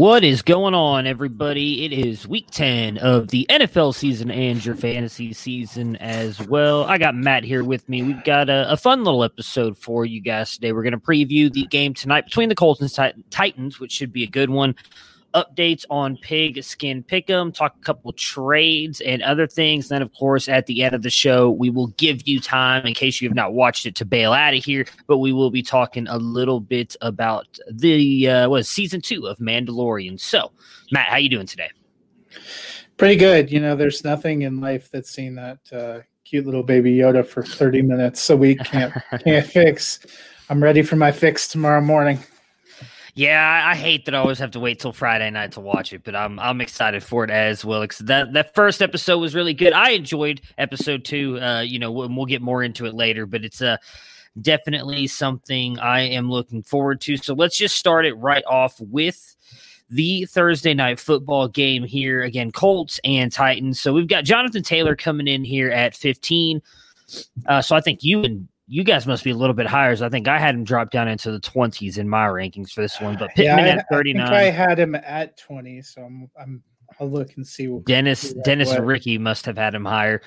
What is going on, everybody? It is week 10 of the NFL season and your fantasy season as well. I got Matt here with me. We've got a, a fun little episode for you guys today. We're going to preview the game tonight between the Colts and Titans, which should be a good one updates on Pig Skin Pick'em, talk a couple trades and other things. Then, of course, at the end of the show, we will give you time in case you have not watched it to bail out of here. But we will be talking a little bit about the uh, what is season two of Mandalorian. So, Matt, how you doing today? Pretty good. You know, there's nothing in life that's seen that uh, cute little baby Yoda for 30 minutes a week can't can't fix. I'm ready for my fix tomorrow morning. Yeah, I hate that I always have to wait till Friday night to watch it, but I'm I'm excited for it as well. That that first episode was really good. I enjoyed episode two. Uh, you know, we'll, we'll get more into it later, but it's uh definitely something I am looking forward to. So let's just start it right off with the Thursday night football game here again, Colts and Titans. So we've got Jonathan Taylor coming in here at 15. Uh, so I think you and you guys must be a little bit higher. So I think I had him drop down into the twenties in my rankings for this one. But Pittman yeah, I, at thirty nine. I, I, had him at twenty, so I'm, I'm I'll look and see. What Dennis Dennis and Ricky must have had him higher.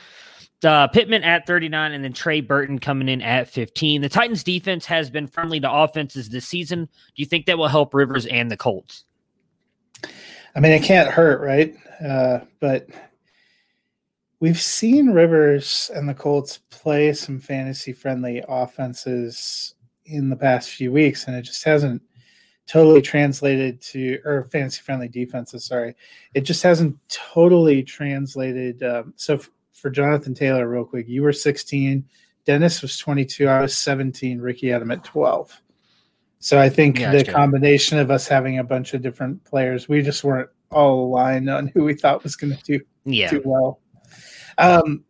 Uh, Pittman at 39, and then Trey Burton coming in at 15. The Titans' defense has been friendly to offenses this season. Do you think that will help Rivers and the Colts? I mean, it can't hurt, right? Uh, but we've seen Rivers and the Colts play some fantasy friendly offenses in the past few weeks, and it just hasn't totally translated to or fantasy friendly defenses. Sorry, it just hasn't totally translated. Um, so f- for Jonathan Taylor, real quick, you were 16, Dennis was 22, I was 17, Ricky had him at 12. So I think gotcha. the combination of us having a bunch of different players, we just weren't all aligned on who we thought was going to do yeah. do well. Um,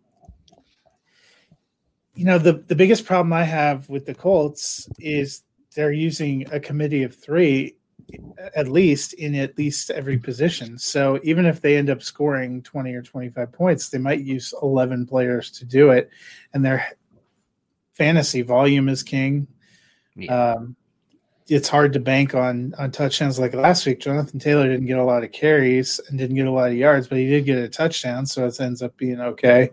you know, the, the biggest problem I have with the Colts is they're using a committee of three at least in at least every position. So even if they end up scoring 20 or 25 points, they might use 11 players to do it. And their fantasy volume is king. Yeah. Um, it's hard to bank on on touchdowns like last week. Jonathan Taylor didn't get a lot of carries and didn't get a lot of yards, but he did get a touchdown, so it ends up being okay.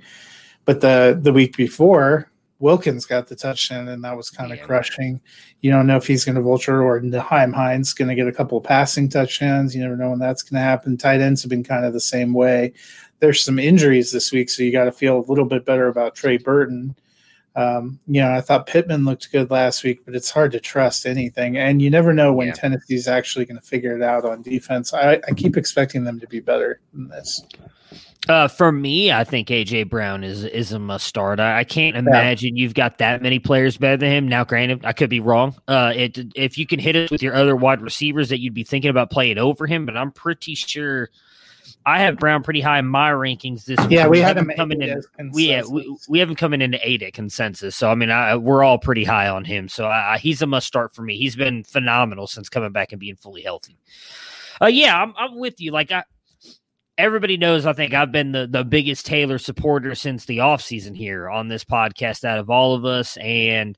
But the the week before, Wilkins got the touchdown, and that was kind of yeah. crushing. You don't know if he's going to vulture or Nyheim Hines going to get a couple of passing touchdowns. You never know when that's going to happen. Tight ends have been kind of the same way. There's some injuries this week, so you got to feel a little bit better about Trey Burton. Um, you know, I thought Pittman looked good last week, but it's hard to trust anything. And you never know when yeah. Tennessee's actually going to figure it out on defense. I, I, keep expecting them to be better than this. Uh, for me, I think AJ Brown is is a must start. I, I can't imagine yeah. you've got that many players better than him. Now, granted, I could be wrong. Uh, it, if you can hit it with your other wide receivers, that you'd be thinking about playing over him. But I'm pretty sure I have Brown pretty high in my rankings this week. yeah, week. we had him coming in. We, yeah, we, we haven't coming into eight at consensus. So I mean, I, we're all pretty high on him. So I, he's a must start for me. He's been phenomenal since coming back and being fully healthy. Uh, yeah, I'm, I'm with you. Like I, everybody knows, I think I've been the the biggest Taylor supporter since the offseason here on this podcast out of all of us, and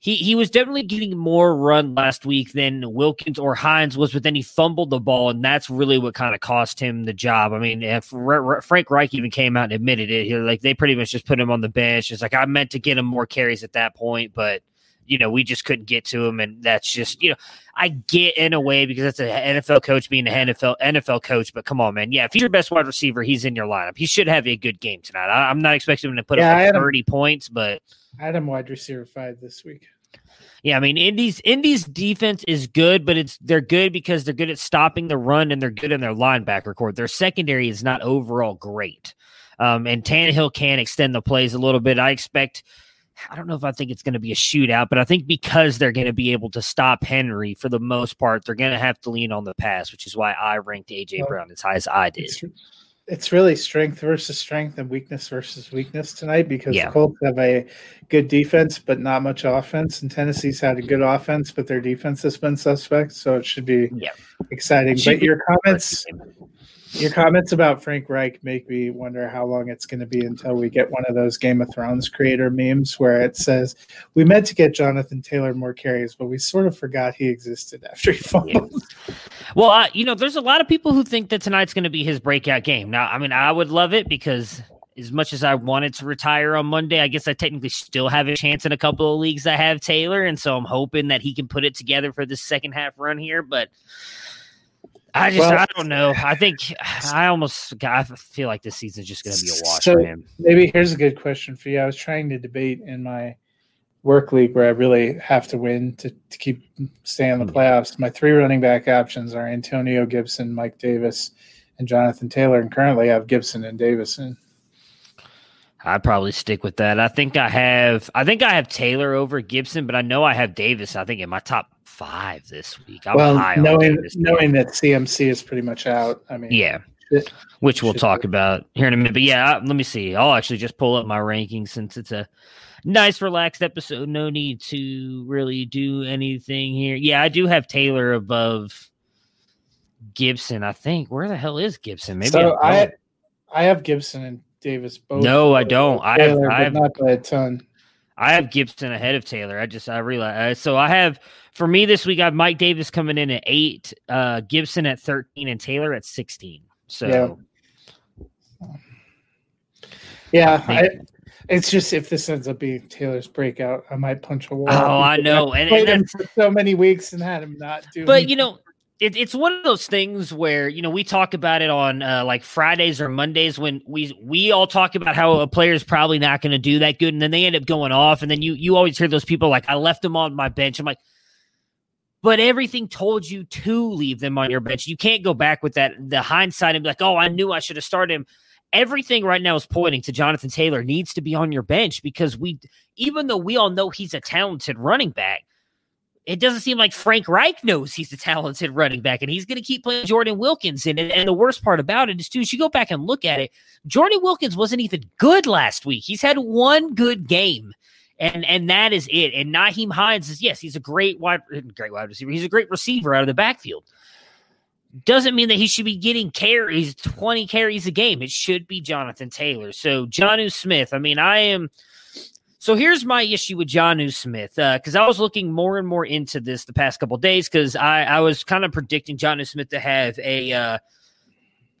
he he was definitely getting more run last week than Wilkins or Hines was, but then he fumbled the ball, and that's really what kind of cost him the job. I mean, if Frank Reich even came out and admitted it, he like they pretty much just put him on the bench. It's like I meant to get him more carries at that point, but you know we just couldn't get to him, and that's just you know I get in a way because that's an NFL coach being an NFL NFL coach, but come on, man, yeah, if he's your best wide receiver, he's in your lineup. He should have a good game tonight. I, am not expecting him to put yeah, up like thirty him. points, but Adam wide receiver five this week. Yeah, I mean Indy's Indy's defense is good, but it's they're good because they're good at stopping the run and they're good in their linebacker court. Their secondary is not overall great. Um, and Tannehill can extend the plays a little bit. I expect I don't know if I think it's going to be a shootout, but I think because they're going to be able to stop Henry for the most part, they're going to have to lean on the pass, which is why I ranked AJ Brown as high as I did it's really strength versus strength and weakness versus weakness tonight because yeah. the Colts have a good defense but not much offense, and Tennessee's had a good offense but their defense has been suspect. So it should be yeah. exciting. Should but be your comments, your comments about Frank Reich make me wonder how long it's going to be until we get one of those Game of Thrones creator memes where it says, "We meant to get Jonathan Taylor more carries, but we sort of forgot he existed after he fumbled." Well, uh, you know, there's a lot of people who think that tonight's going to be his breakout game. Now, I mean, I would love it because as much as I wanted to retire on Monday, I guess I technically still have a chance in a couple of leagues that have Taylor, and so I'm hoping that he can put it together for the second half run here, but. I just well, I don't know. I think I almost I feel like this season's just going to be a wash so for him. Maybe here's a good question for you. I was trying to debate in my work league where I really have to win to, to keep staying in the hmm. playoffs. My three running back options are Antonio Gibson, Mike Davis, and Jonathan Taylor, and currently I have Gibson and Davison. I'd probably stick with that. I think I have I think I have Taylor over Gibson, but I know I have Davis. I think in my top five this week. I'm well, knowing knowing that CMC is pretty much out. I mean, yeah, it, which we'll talk be. about here in a minute. But yeah, let me see. I'll actually just pull up my rankings since it's a nice, relaxed episode. No need to really do anything here. Yeah, I do have Taylor above Gibson. I think. Where the hell is Gibson? Maybe so I I have Gibson and Davis both. No, I don't. I have, I have not by a ton. I have Gibson ahead of Taylor. I just I realize so I have for me this week I have Mike Davis coming in at eight, uh, Gibson at thirteen, and Taylor at sixteen. So yeah, yeah I, it's just if this ends up being Taylor's breakout, I might punch a wall. Oh, I know, and, and him for so many weeks and had him not do. But you know, it, it's one of those things where you know we talk about it on uh, like Fridays or Mondays when we we all talk about how a player is probably not going to do that good, and then they end up going off, and then you you always hear those people like I left them on my bench. I'm like, but everything told you to leave them on your bench. You can't go back with that the hindsight and be like, oh, I knew I should have started him. Everything right now is pointing to Jonathan Taylor needs to be on your bench because we, even though we all know he's a talented running back, it doesn't seem like Frank Reich knows he's a talented running back, and he's going to keep playing Jordan Wilkins. And, and the worst part about it is, too, as you go back and look at it, Jordan Wilkins wasn't even good last week. He's had one good game, and and that is it. And Nyheim Hines is yes, he's a great wide, great wide receiver. He's a great receiver out of the backfield. Doesn't mean that he should be getting carries, twenty carries a game. It should be Jonathan Taylor. So Jonnu Smith. I mean, I am so here's my issue with Jonnu Smith because uh, I was looking more and more into this the past couple days because I, I was kind of predicting Jonnu Smith to have a uh,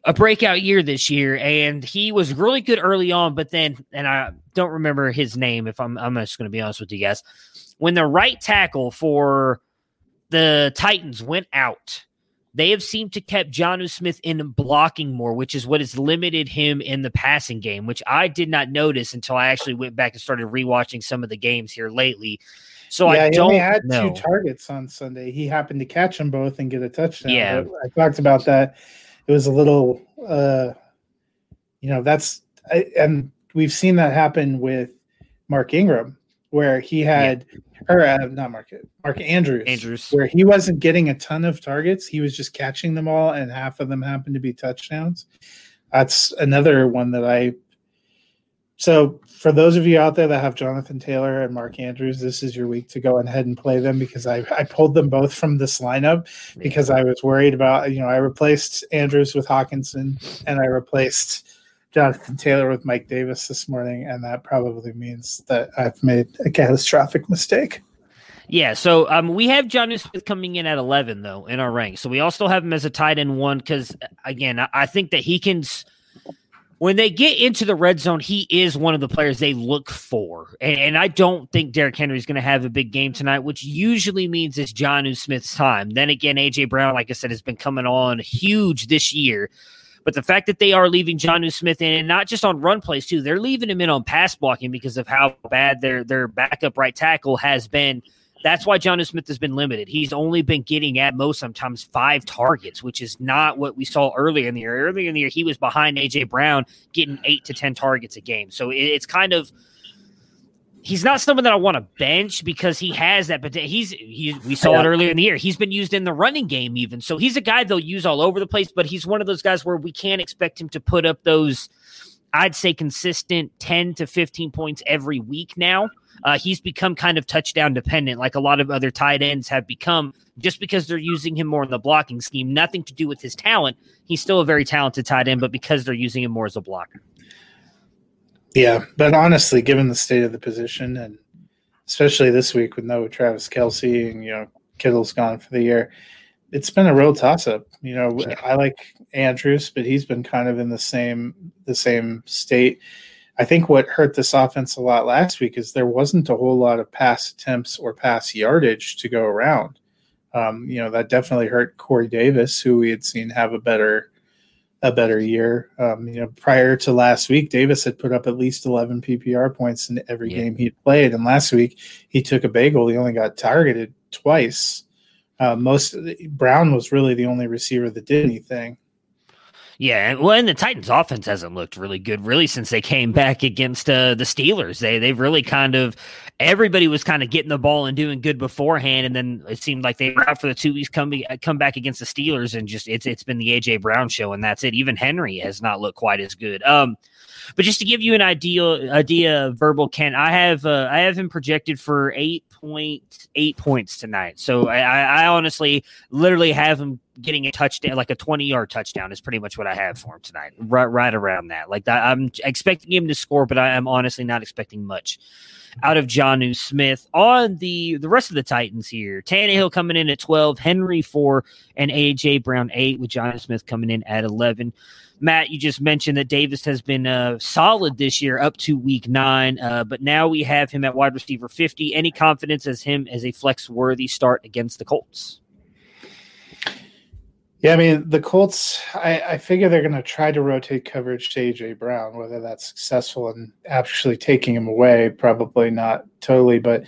a breakout year this year, and he was really good early on. But then, and I don't remember his name. If I'm, I'm just going to be honest with you guys, when the right tackle for the Titans went out, they have seemed to kept Jonnu Smith in blocking more, which is what has limited him in the passing game, which I did not notice until I actually went back and started rewatching some of the games here lately. So yeah, I don't he had know. two targets on Sunday. He happened to catch them both and get a touchdown. Yeah, I talked about that. It was a little, uh, you know, that's I, and we've seen that happen with Mark Ingram where he had, yeah. or uh, not Mark, Mark Andrews, Andrews, where he wasn't getting a ton of targets. He was just catching them all, and half of them happened to be touchdowns. That's another one that I. So, for those of you out there that have Jonathan Taylor and Mark Andrews, this is your week to go ahead and play them because I, I pulled them both from this lineup because I was worried about, you know, I replaced Andrews with Hockenson and I replaced Jonathan Taylor with Mike Davis this morning, and that probably means that I've made a catastrophic mistake. Yeah, so um, we have Jonnu Smith coming in at 11, though, in our ranks. So we still have him as a tight end one because, again, I, I, think that he can. When they get into the red zone, he is one of the players they look for. And, and I don't think Derrick Henry is going to have a big game tonight, which usually means it's Jonnu Smith's time. Then again, A.J. Brown, like I said, has been coming on huge this year. But the fact that they are leaving Jonnu Smith in, and not just on run plays too, they're leaving him in on pass blocking because of how bad their their backup right tackle has been. That's why Jonnu Smith has been limited. He's only been getting at most sometimes five targets, which is not what we saw earlier in the year. Earlier in the year, he was behind AJ Brown, getting eight to ten targets a game. So it's kind of he's not someone that I want to bench because he has that. But he's he, we saw yeah. it earlier in the year. He's been used in the running game even. So he's a guy they'll use all over the place. But he's one of those guys where we can't expect him to put up those. I'd say consistent ten to fifteen points every week now. Uh, he's become kind of touchdown dependent, like a lot of other tight ends have become, just because they're using him more in the blocking scheme. Nothing to do with his talent. He's still a very talented tight end, but because they're using him more as a blocker. Yeah, but honestly, given the state of the position, and especially this week with no Travis Kelce and you know Kittle's gone for the year, it's been a real toss up. You know. I like Andrews, but he's been kind of in the same the same state. I think what hurt this offense a lot last week is there wasn't a whole lot of pass attempts or pass yardage to go around. Um, you know, that definitely hurt Corey Davis, who we had seen have a better a better year. Um, you know, prior to last week, Davis had put up at least 11 PPR points in every yeah. game he'd played, and last week he took a bagel. He only got targeted twice. Uh, most Brown was really the only receiver that did anything. Yeah, well, and the Titans' offense hasn't looked really good really since they came back against uh, the Steelers. They they've really kind of everybody was kind of getting the ball and doing good beforehand, and then it seemed like they were out for the two weeks come come back against the Steelers, and just it's it's been the AJ Brown show, and that's it. Even Henry has not looked quite as good. Um, but just to give you an idea idea of verbal Ken, I have uh, I have him projected for eight point eight points tonight. So I, I honestly literally have him getting a touchdown, like a 20 yard touchdown, is pretty much what I have for him tonight. Right, right around that. Like I'm expecting him to score, but I am honestly not expecting much out of Jonnu Smith. On the the rest of the Titans here, Tannehill coming in at 12, Henry 4, and AJ Brown 8, with Jonnu Smith coming in at 11. Matt, you just mentioned that Davis has been uh, solid this year up to week nine, uh, but now we have him at wide receiver 50. Any confidence as him as a flex worthy start against the Colts? Yeah, I mean the Colts. I, I figure they're going to try to rotate coverage to AJ Brown. Whether that's successful in actually taking him away, probably not totally, but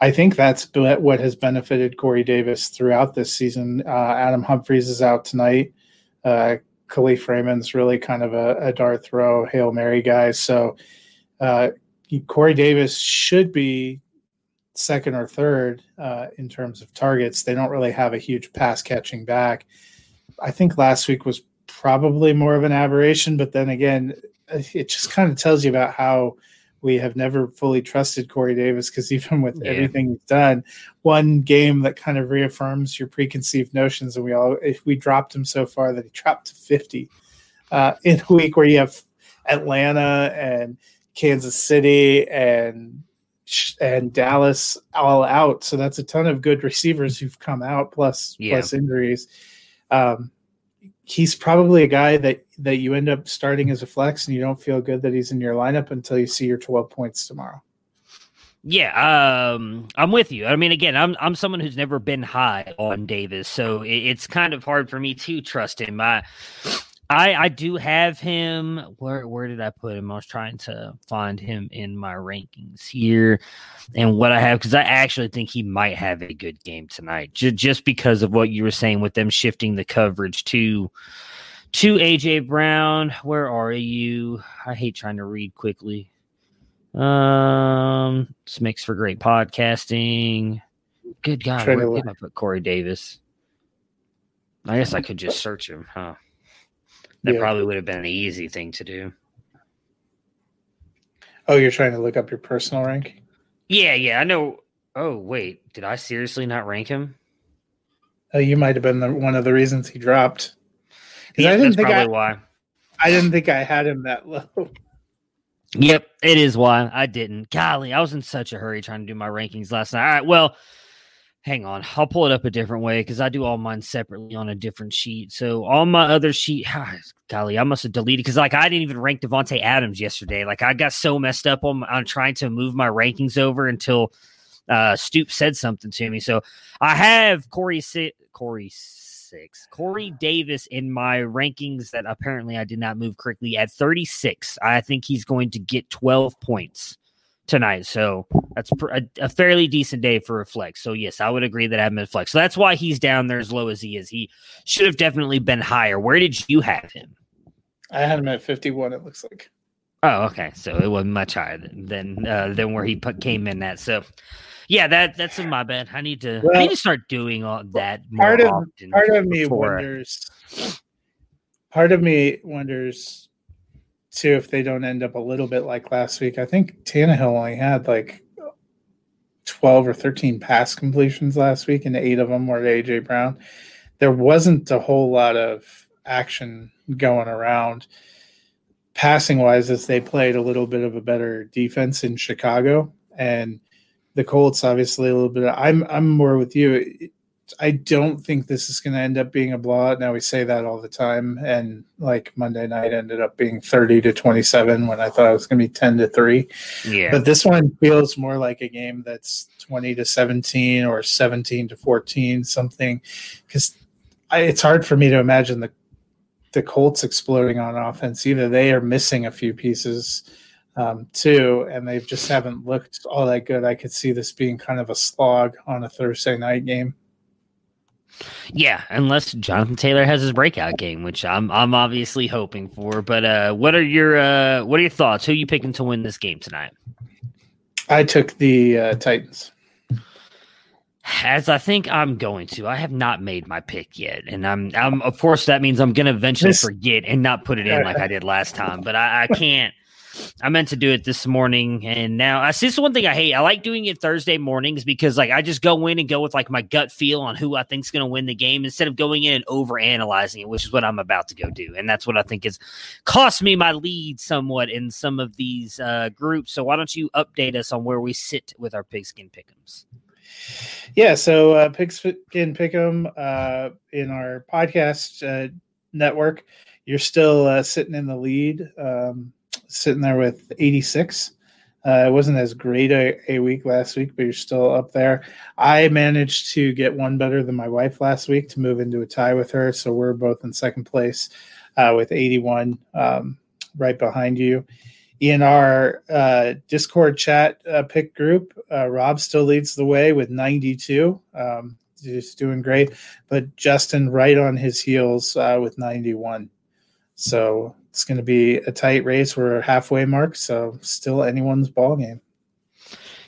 I think that's what has benefited Corey Davis throughout this season. Uh, Adam Humphries is out tonight. Uh, Kalif Raymond's really kind of a, a dart throw, hail mary guy. So uh, Corey Davis should be second or third uh, in terms of targets. They don't really have a huge pass catching back. I think last week was probably more of an aberration, but then again, it just kind of tells you about how we have never fully trusted Corey Davis because even with yeah. everything he's done, one game that kind of reaffirms your preconceived notions, and we all if we dropped him so far that he dropped to fifty uh, in a week where you have Atlanta and Kansas City and and Dallas all out, so that's a ton of good receivers who've come out plus yeah. plus injuries um, he's probably a guy that that you end up starting as a flex and you don't feel good that he's in your lineup until you see your 12 points tomorrow. Yeah, um, I'm with you. I mean, again, I'm I'm someone who's never been high on Davis, so it, it's kind of hard for me to trust him. I I I do have him. Where where did I put him? I was trying to find him in my rankings here, and what I have because I actually think he might have a good game tonight, just just because of what you were saying with them shifting the coverage to to AJ Brown. Where are you? I hate trying to read quickly. Um, this makes for great podcasting. Good God, where did I put Corey Davis? I guess I could just search him, huh? That yeah. probably would have been an easy thing to do. Oh, you're trying to look up your personal rank? Yeah, yeah, I know. Oh, wait, did I seriously not rank him? Oh, you might have been the, one of the reasons he dropped. Yeah, I didn't think I, why. I didn't think I had him that low. Yep, it is why I didn't. Golly, I was in such a hurry trying to do my rankings last night. All right, well, Hang on, I'll pull it up a different way because I do all mine separately on a different sheet. So on my other sheet, golly, I must have deleted because like I didn't even rank Davante Adams yesterday. Like I got so messed up on on trying to move my rankings over until uh Stoop said something to me. So I have Corey Corey six. Corey Davis in my rankings that apparently I did not move correctly at 36. I think he's going to get 12 points tonight. So that's a, a, fairly decent day for a flex. So yes, I would agree that I have him at flex. So that's why he's down there as low as he is. He should have definitely been higher. Where did you have him? I had him at 51. It looks like. Oh, okay. So it wasn't much higher than than, uh, than where he put, came in at. So yeah, that that's in my bad. I need to well, I need to start doing all that. part of part of me wonders. Part of me wonders too if they don't end up a little bit like last week. I think Tannehill only had like 12 or 13 pass completions last week, and eight of them were to AJ Brown. There wasn't a whole lot of action going around passing wise as they played a little bit of a better defense in Chicago. And the Colts, obviously, a little bit. I'm I'm more with you. I don't think this is going to end up being a blowout. Now we say that all the time, and like Monday night ended up being thirty to twenty-seven when I thought it was going to be ten to three. Yeah, but this one feels more like a game that's twenty to seventeen or seventeen to fourteen, something. Because it's hard for me to imagine the the Colts exploding on offense. Either they are missing a few pieces um, too, and they just haven't looked all that good. I could see this being kind of a slog on a Thursday night game. Yeah, unless Jonathan Taylor has his breakout game, which I'm I'm obviously hoping for. But uh, what are your uh, what are your thoughts? Who are you picking to win this game tonight? I took the uh, Titans. As I think I'm going to. I have not made my pick yet, and I'm I'm of course that means I'm going to eventually forget and not put it in like I did last time. But I, I can't. I meant to do it this morning, and now I see this one thing I hate. I like doing it Thursday mornings because like I just go in and go with like my gut feel on who I think's going to win the game instead of going in and over analyzing it, which is what I'm about to go do, and that's what I think is cost me my lead somewhat in some of these uh, groups. So why don't you update us on where we sit with our pigskin pickums? Yeah, so uh, pigskin pick'em uh, in our podcast uh, network, you're still uh, sitting in the lead. Um, sitting there with 86. Uh, it wasn't as great a, a, week last week, but you're still up there. I managed to get one better than my wife last week to move into a tie with her. So we're both in second place uh, with 81 um, right behind you. In our uh, Discord chat uh, pick group, uh, Rob still leads the way with 92. Um, he's doing great. But Justin right on his heels uh, with 91. So it's going to be a tight race. We're halfway mark, so still anyone's ball game.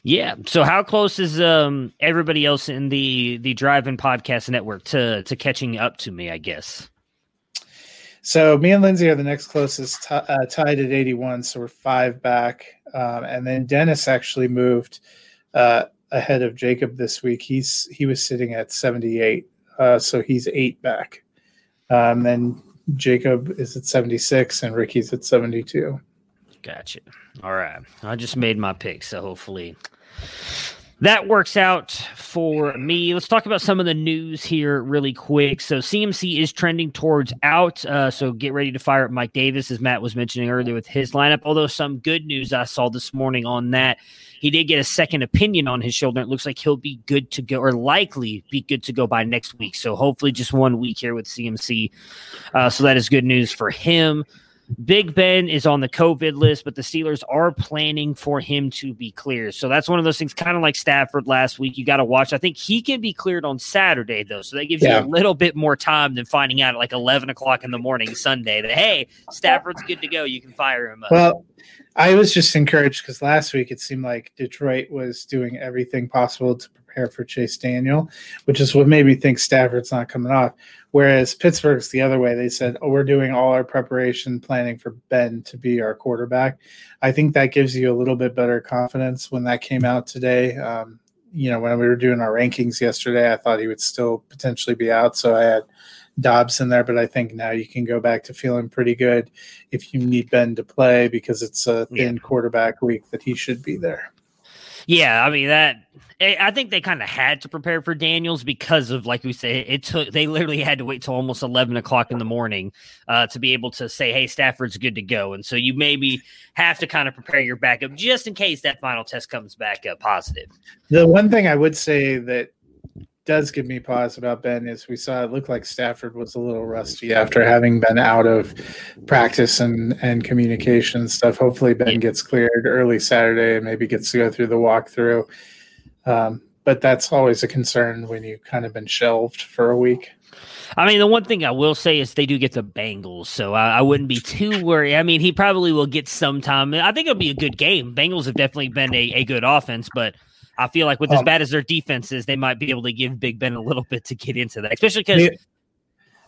Yeah. So how close is um everybody else in the the Drive-In Podcast Network to to catching up to me? I guess. So me and Lindsay are the next closest, t- uh, tied at 81. So we're five back, um, and then Dennis actually moved uh, ahead of Jacob this week. He's he was sitting at 78, uh, so he's eight back. Um, then Jacob is at 76 and Ricky's at 72. Gotcha. All right. I just made my pick, so hopefully that works out for me. Let's talk about some of the news here really quick. So CMC is trending towards out. Uh, so get ready to fire up Mike Davis, as Matt was mentioning earlier with his lineup. Although some good news I saw this morning on that he did get a second opinion on his shoulder. It looks like he'll be good to go, or likely be good to go by next week. So hopefully, just one week here with CMC. Uh, so that is good news for him. Big Ben is on the COVID list, but the Steelers are planning for him to be cleared. So that's one of those things, kind of like Stafford last week. You got to watch. I think he can be cleared on Saturday, though. So that gives yeah. you a little bit more time than finding out at like 11 o'clock in the morning Sunday that, hey, Stafford's good to go. You can fire him up. Well, I was just encouraged because last week it seemed like Detroit was doing everything possible to prepare for Chase Daniel, which is what made me think Stafford's not coming off. Whereas Pittsburgh's the other way. They said, "Oh, we're doing all our preparation planning for Ben to be our quarterback." I think that gives you a little bit better confidence when that came out today. Um, you know, when we were doing our rankings yesterday, I thought he would still potentially be out, so I had Dobbs in there, but I think now you can go back to feeling pretty good if you need Ben to play because it's a thin yeah. quarterback week that he should be there. Yeah, I mean that. I think they kind of had to prepare for Daniels because of, like we say, it took. They literally had to wait till almost eleven o'clock in the morning uh, to be able to say, "Hey, Stafford's good to go." And so you maybe have to kind of prepare your backup just in case that final test comes back uh, positive. The one thing I would say that does give me pause about Ben is we saw it looked like Stafford was a little rusty after having been out of practice and, and communication stuff. Hopefully Ben gets cleared early Saturday and maybe gets to go through the walkthrough. Um, but that's always a concern when you've kind of been shelved for a week. I mean, the one thing I will say is they do get the Bengals, so I, I, wouldn't be too worried. I mean, he probably will get some time. I think it'll be a good game. Bengals have definitely been a, a good offense, but – I feel like with as um, bad as their defense is, they might be able to give Big Ben a little bit to get into that, especially because the,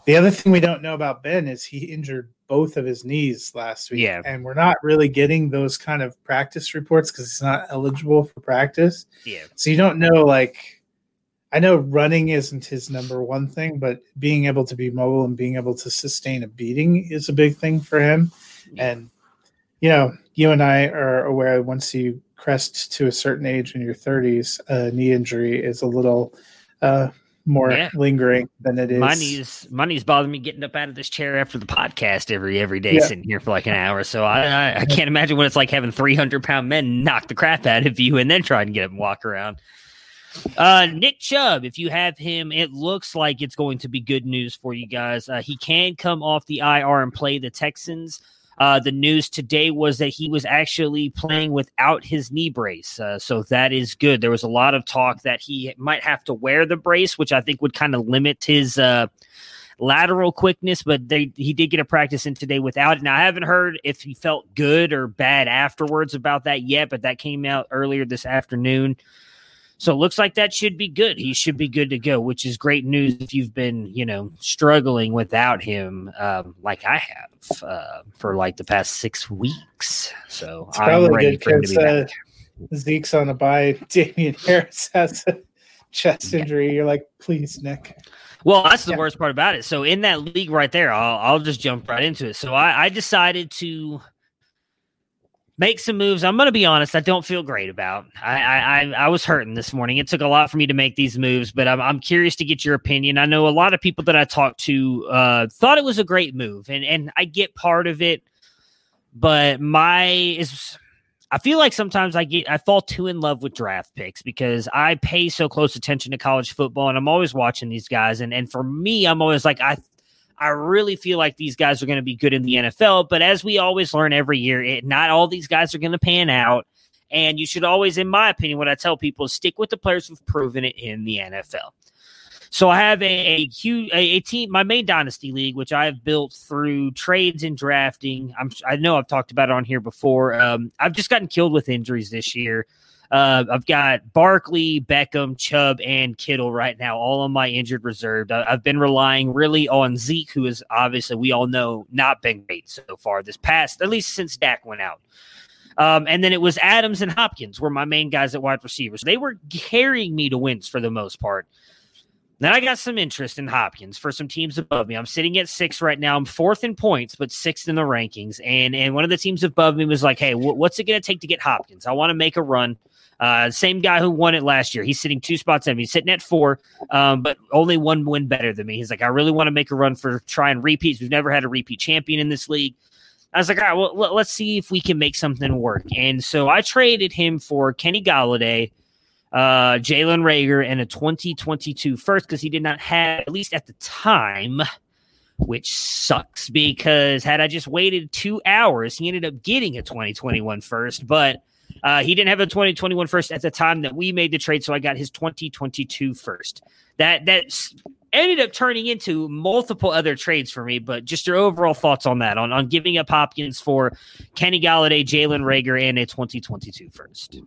the, other thing we don't know about Ben is he injured both of his knees last week. Yeah. And we're not really getting those kind of practice reports because he's not eligible for practice. Yeah. So you don't know, like, I know running isn't his number one thing, but being able to be mobile and being able to sustain a beating is a big thing for him. Yeah. And, you know, you and I are aware once you crest to a certain age in your 30s, a knee injury is a little uh, more yeah. lingering than it is. Money's money's bothering me getting up out of this chair after the podcast every every day, yeah. sitting here for like an hour. So I, I, I can't imagine what it's like having 300 pound men knock the crap out of you and then try and get him walk around. Uh, Nick Chubb, if you have him, it looks like it's going to be good news for you guys. Uh, he can come off the IR and play the Texans. Uh, the news today was that he was actually playing without his knee brace. Uh, so that is good. There was a lot of talk that he might have to wear the brace, which I think would kind of limit his uh, lateral quickness, but they, he did get a practice in today without it. Now, I haven't heard if he felt good or bad afterwards about that yet, but that came out earlier this afternoon. So it looks like that should be good. He should be good to go, which is great news if you've been, you know, struggling without him, um, like I have uh, for like the past six weeks. So it's I'm ready for him to be uh, back. Zeke's on a bye. Damien Harris has a chest injury. You're like, please, Nick. Well, that's the yeah. worst part about it. So in that league right there, I'll, I'll just jump right into it. So I, I decided to make some moves. I'm going to be honest, I don't feel great about. I, I I was hurting this morning. It took a lot for me to make these moves, but I'm I'm curious to get your opinion. I know a lot of people that I talked to uh, thought it was a great move, and and I get part of it, but my is. I feel like sometimes I get I fall too in love with draft picks because I pay so close attention to college football and I'm always watching these guys and and for me I'm always like I I really feel like these guys are going to be good in the NFL. But as we always learn every year, it, not all these guys are going to pan out. And you should always, in my opinion, what I tell people is stick with the players who've proven it in the NFL. So I have a, a huge a, a, team, my main dynasty league, which I have built through trades and drafting. I'm, I know I've talked about it on here before. Um, I've just gotten killed with injuries this year. Uh, I've got Barkley, Beckham, Chubb, and Kittle right now, all on my injured reserve. I've been relying really on Zeke, who is obviously, we all know, not been great so far this past, at least since Dak went out. Um, and then it was Adams and Hopkins were my main guys at wide receivers. They were carrying me to wins for the most part. Then I got some interest in Hopkins for some teams above me. I'm sitting at six right now. I'm fourth in points, but sixth in the rankings. And and one of the teams above me was like, "Hey, what's it going to take to get Hopkins? I want to make a run." Uh, same guy who won it last year. He's sitting two spots in. He's sitting at four, um, but only one win better than me. He's like, I really want to make a run for try and repeats. We've never had a repeat champion in this league. I was like, all right, well, let's see if we can make something work. And so I traded him for Kenny Golladay, uh, Jalen Reagor, and a 2022 first because he did not have, at least at the time, which sucks because had I just waited two hours, he ended up getting a 2021 first. But uh, he didn't have a 2021 first at the time that we made the trade, so I got his 2022 first. That that ended up turning into multiple other trades for me. But just your overall thoughts on that, on on giving up Hopkins for Kenny Golladay, Jalen Reagor, and a 2022 first.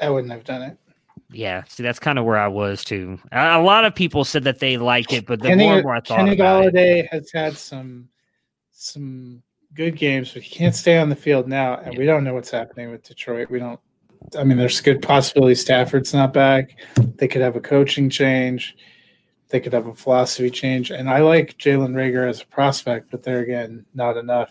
I wouldn't have done it. Yeah, see, that's kind of where I was too. A, a lot of people said that they liked it, but the Kenny, more more I thought Kenny Golladay it, has had some some good games, but he can't stay on the field now, and we don't know what's happening with Detroit. We don't. I mean, there's a good possibility Stafford's not back. They could have a coaching change. They could have a philosophy change. And I like Jalen Reagor as a prospect, but there again, not enough.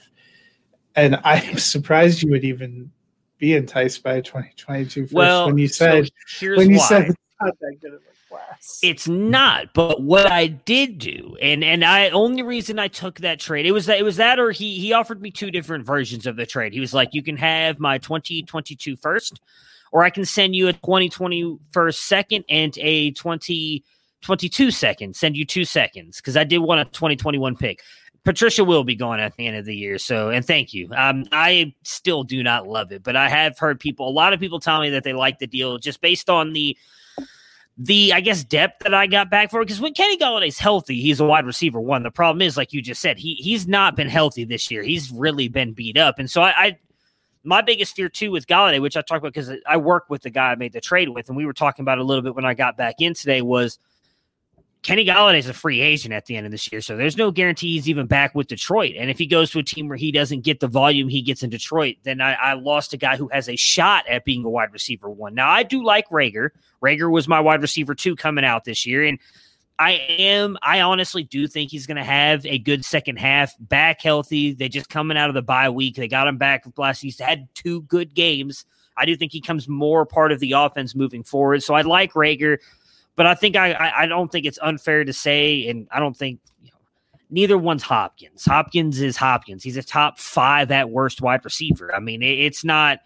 And I'm surprised you would even be enticed by a 2022 first Well, when you so said here's when you why. said not that good class. It's not, but what I did do, and and I only reason I took that trade, it was that it was that, or he he offered me two different versions of the trade. He was like, you can have my 2022 first, or I can send you a 2020 first second and a 2022 second. Send you two seconds because I did want a 2021 pick. Patricia will be gone at the end of the year, so and thank you. Um, I still do not love it, but I have heard people, a lot of people tell me that they like the deal just based on the the I guess depth that I got back for. Because when Kenny Golladay's healthy, he's a wide receiver one. The problem is, like you just said, he he's not been healthy this year. He's really been beat up, and so I. I my biggest fear too with Golladay, which I talked about because I work with the guy I made the trade with, and we were talking about a little bit when I got back in today, was Kenny Golladay is a free agent at the end of this year, so there's no guarantee he's even back with Detroit. And if he goes to a team where he doesn't get the volume he gets in Detroit, then I, I lost a guy who has a shot at being a wide receiver one. Now I do like Reagor. Reagor was my wide receiver two coming out this year, and I am. I honestly do think he's going to have a good second half. Back healthy. They just coming out of the bye week. They got him back last. He's had two good games. I do think he comes more part of the offense moving forward. So I like Reagor, but I think I, I don't think it's unfair to say, and I don't think you know, neither one's Hopkins. Hopkins is Hopkins. He's a top five at worst wide receiver. I mean, it, it's not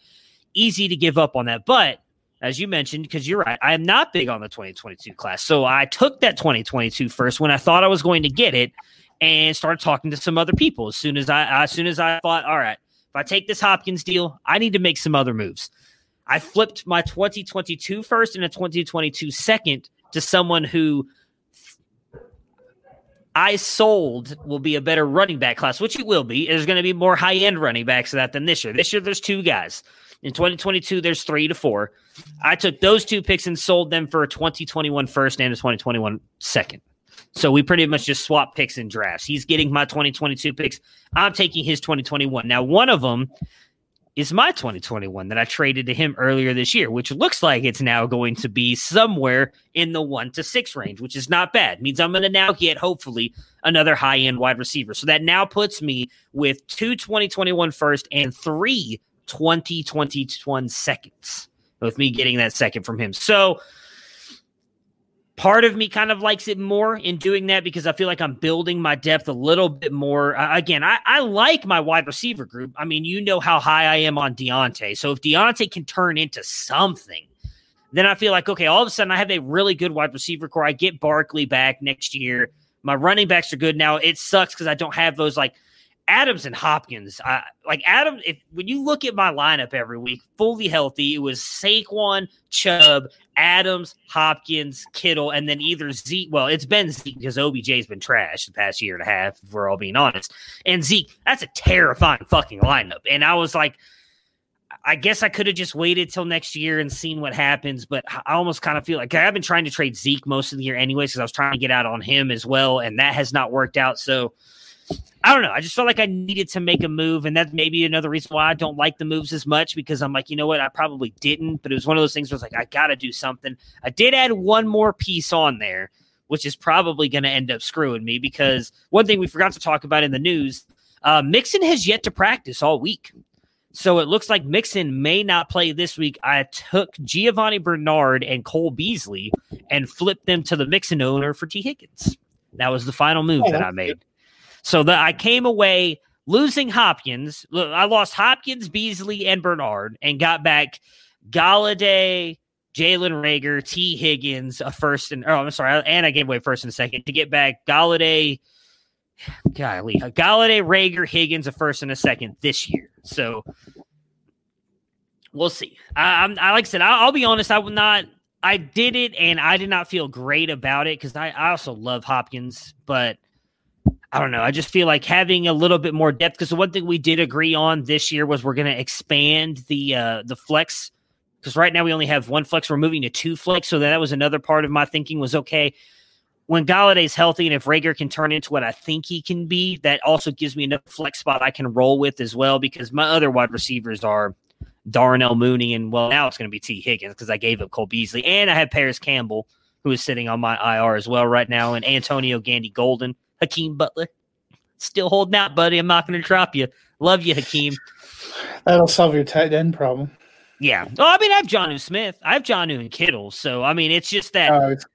easy to give up on that, but as you mentioned, because you're right, I am not big on the 2022 class. So I took that 2022 first when I thought I was going to get it and started talking to some other people. As soon as I as soon as I thought, all right, if I take this Hopkins deal, I need to make some other moves. I flipped my 2022 first and a 2022 second to someone who I sold will be a better running back class, which it will be. There's going to be more high end running backs of that than this year. This year, there's two guys. In 2022, there's three to four. I took those two picks and sold them for a 2021 first and a 2021 second. So we pretty much just swap picks in drafts. He's getting my 2022 picks. I'm taking his 2021. Now, one of them is my 2021 that I traded to him earlier this year, which looks like it's now going to be somewhere in the one to six range, which is not bad. means I'm going to now get hopefully another high end wide receiver. So that now puts me with two 2021 first and three 2021 seconds with me getting that second from him. So part of me kind of likes it more in doing that because I feel like I'm building my depth a little bit more. Uh, again, I, I like my wide receiver group. I mean, you know how high I am on Deontay. So if Deontay can turn into something, then I feel like, okay, all of a sudden I have a really good wide receiver core. I get Barkley back next year. My running backs are good now. It sucks because I don't have those like Adams and Hopkins. I, like Adam, if when you look at my lineup every week, fully healthy, it was Saquon, Chubb, Adams, Hopkins, Kittle, and then either Zeke. Well, it's been Zeke because OBJ's been trash the past year and a half, if we're all being honest. And Zeke, that's a terrifying fucking lineup. And I was like, I guess I could have just waited till next year and seen what happens, but I almost kind of feel like I've been trying to trade Zeke most of the year anyways because I was trying to get out on him as well, and that has not worked out. So I don't know. I just felt like I needed to make a move, and that's maybe another reason why I don't like the moves as much because I'm like, you know what, I probably didn't, but it was one of those things where I was like, I got to do something. I did add one more piece on there, which is probably going to end up screwing me because one thing we forgot to talk about in the news, uh, Mixon has yet to practice all week. So it looks like Mixon may not play this week. I took Giovani Bernard and Cole Beasley and flipped them to the Mixon owner for Tee Higgins. That was the final move Oh, that I made. So that I came away losing Hopkins. I lost Hopkins, Beasley, and Bernard, and got back Golladay, Jalen Reagor, Tee Higgins, a first and oh, I'm sorry, and I gave away first and a second to get back Golladay. Golly, uh, Golladay, Reagor, Higgins, a first and a second this year. So we'll see. I, I'm, I like I said, I, I'll be honest. I will not. I did it, and I did not feel great about it because I, I also love Hopkins, but I don't know. I just feel like having a little bit more depth because the one thing we did agree on this year was we're going to expand the uh, the flex because right now we only have one flex. We're moving to two flex, so that was another part of my thinking was okay. When Golladay's healthy and if Reagor can turn into what I think he can be, that also gives me enough flex spot I can roll with as well because my other wide receivers are Darnell Mooney and well now it's going to be Tee Higgins because I gave up Cole Beasley and I have Parris Campbell who is sitting on my IR as well right now and Antonio Gandy Golden, Hakeem Butler, still holding out, buddy. I'm not going to drop you. Love you, Hakeem. That'll solve your tight end problem. Yeah. Well, I mean, I have Jonnu Smith. I have Jonnu and Kittle. So I mean, it's just that. Uh, it's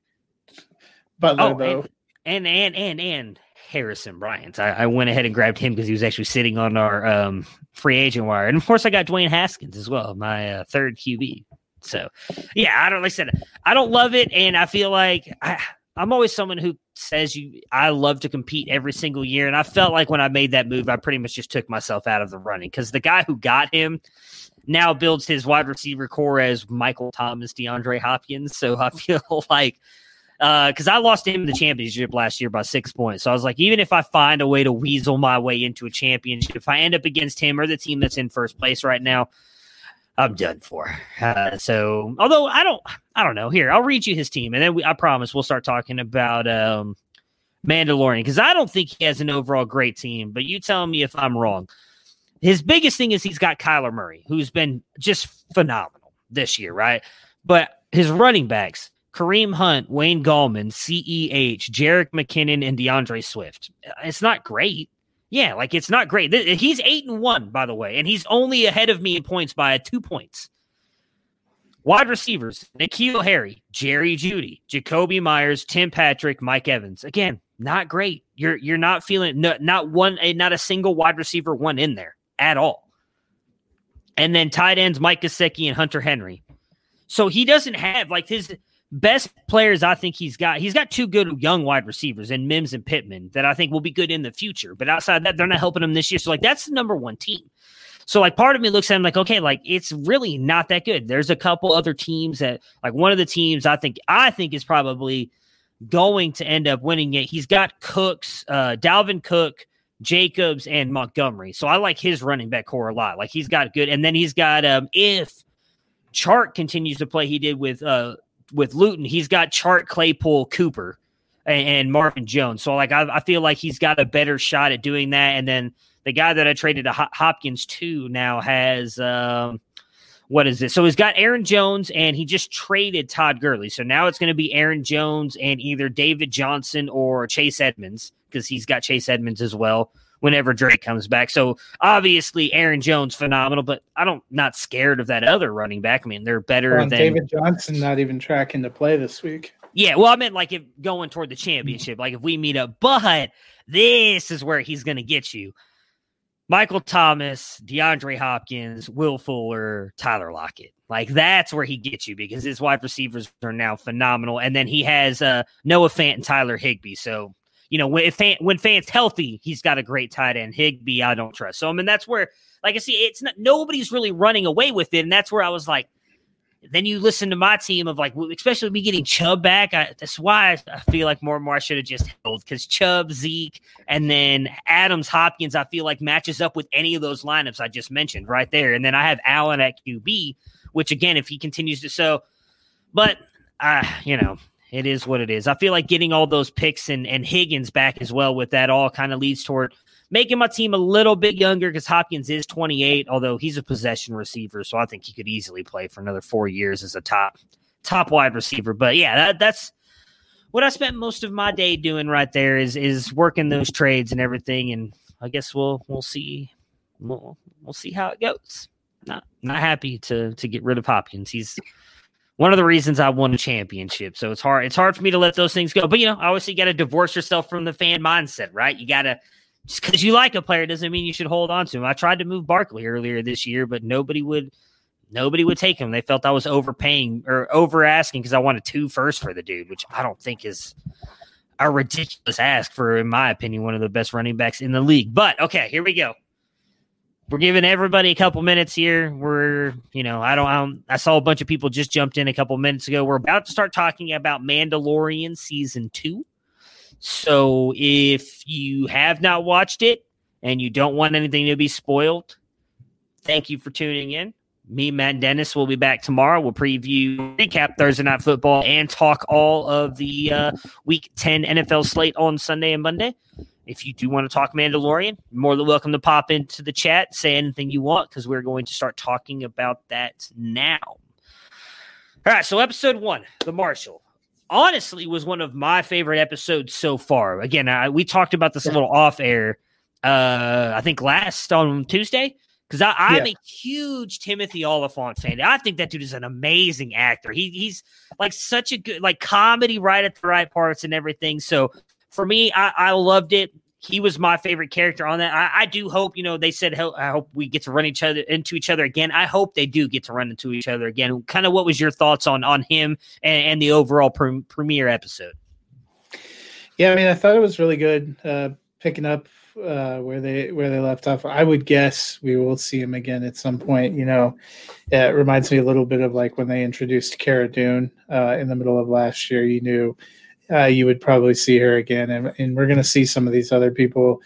Butler Oh, though. and and and and Harrison Bryant. I, I went ahead and grabbed him because he was actually sitting on our um, free agent wire, and of course I got Dwayne Haskins as well, my uh, third QB. So yeah, I don't like I said I don't love it, and I feel like I, I'm always someone who says you I love to compete every single year, and I felt like when I made that move, I pretty much just took myself out of the running because the guy who got him now builds his wide receiver core as Michael Thomas, DeAndre Hopkins. So I feel like uh, because I lost him in the championship last year by six points. So I was like, even if I find a way to weasel my way into a championship, if I end up against him or the team that's in first place right now, I'm done for. Uh, so, although I don't, I don't know. Here, I'll read you his team, and then we, I promise we'll start talking about um, Mandalorian because I don't think he has an overall great team. But you tell me if I'm wrong. His biggest thing is he's got Kyler Murray, who's been just phenomenal this year, right? But his running backs, Kareem Hunt, Wayne Gallman, CEH, Jerick McKinnon, and DeAndre Swift. It's not great. Yeah, like it's not great. He's eight and one, by the way, and he's only ahead of me in points by two points. Wide receivers: N'Keal Harry, Jerry Jeudy, Jakobi Meyers, Tim Patrick, Mike Evans. Again, not great. You're you're not feeling no, not one, eh, not a single wide receiver one in there at all. And then tight ends: Mike Gesicki and Hunter Henry. So he doesn't have like his best players. I think he's got. He's got two good young wide receivers in Mims and Pittman that I think will be good in the future. But outside that, they're not helping him this year. So like that's the number one team. So like part of me looks at him like, okay, like it's really not that good. There's a couple other teams that like one of the teams I think I think is probably going to end up winning it. He's got Cooks, uh, Dalvin Cook, Jacobs, and Montgomery. So I like his running back core a lot. Like he's got good, and then he's got um if Chark continues to play, he did with uh with Luton, he's got Chark, Claypool, Cooper, and, and Marvin Jones. So like I, I feel like he's got a better shot at doing that. And then the guy that I traded to Hopkins to now has um what is it? So he's got Aaron Jones and he just traded Todd Gurley. So now it's going to be Aaron Jones and either David Johnson or Chase Edmonds because he's got Chase Edmonds as well whenever Drake comes back. So obviously Aaron Jones phenomenal, but I don't not scared of that other running back. I mean, they're better Well, than David Johnson not even tracking to play this week. yeah, well, I meant like if going toward the championship, like if we meet up, but this is where he's going to get you. Michael Thomas, DeAndre Hopkins, Will Fuller, Tyler Lockett. Like that's where he gets you because his wide receivers are now phenomenal. And then he has uh, Noah Fant and Tyler Higbee. So, you know, when, if Fant, when Fant's healthy, he's got a great tight end. Higbee, I don't trust. So, I mean, that's where, like I see, it's not, nobody's really running away with it. And that's where I was like, then you listen to my team of like, especially me getting Chubb back. I, that's why I, I feel like more and more I should have just held because Chubb, Zeke, and then Adams, Hopkins. I feel like matches up with any of those lineups I just mentioned right there. And then I have Allen at QB, which again, if he continues to so, but uh, you know, it is what it is. I feel like getting all those picks and and Higgins back as well with that all kind of leads toward making my team a little bit younger because Hopkins is 28, although he's a possession receiver, so I think he could easily play for another four years as a top top wide receiver. But yeah, that, that's what I spent most of my day doing right there is is working those trades and everything. And I guess we'll we'll see we'll we'll see how it goes. Not not happy to to get rid of Hopkins. He's one of the reasons I won a championship. So it's hard it's hard for me to let those things go. But you know, obviously you got to divorce yourself from the fan mindset, right? You got to just because you like a player doesn't mean you should hold on to him. I tried to move Barkley earlier this year, but nobody would nobody would take him. They felt I was overpaying or over asking because I wanted two first for the dude, which I don't think is a ridiculous ask for, in my opinion, one of the best running backs in the league. But okay, here we go. We're giving everybody a couple minutes here. We're, you know, I don't, I don't, I saw a bunch of people just jumped in a couple minutes ago. We're about to start talking about Mandalorian season two. So if you have not watched it and you don't want anything to be spoiled, thank you for tuning in. Me, Matt Dennis will be back tomorrow. We'll preview, recap Thursday Night Football, and talk all of the uh, Week 10 NFL slate on Sunday and Monday. If you do want to talk Mandalorian, more than welcome to pop into the chat, say anything you want, because we're going to start talking about that now. All right, so episode one, The Marshal honestly was one of my favorite episodes so far. Again, I, we talked about this a little off air. Uh, I think last on Tuesday because I'm Yeah. a huge Timothy Olyphant fan. I think that dude is an amazing actor. He he's like such a good like comedy right at the right parts and everything. So for me, I, I loved it. He was my favorite character on that. I, I do hope you know they said "Hel- I hope we get to run each other into each other again. I hope they do get to run into each other again. Kind of what was your thoughts on on him and, and the overall pre- premiere episode? Yeah, I mean, I thought it was really good uh, picking up uh, where they where they left off. I would guess we will see him again at some point. You know, it reminds me a little bit of like when they introduced Cara Dune uh, in the middle of last year. You knew uh, you would probably see her again, and, and we're going to see some of these other people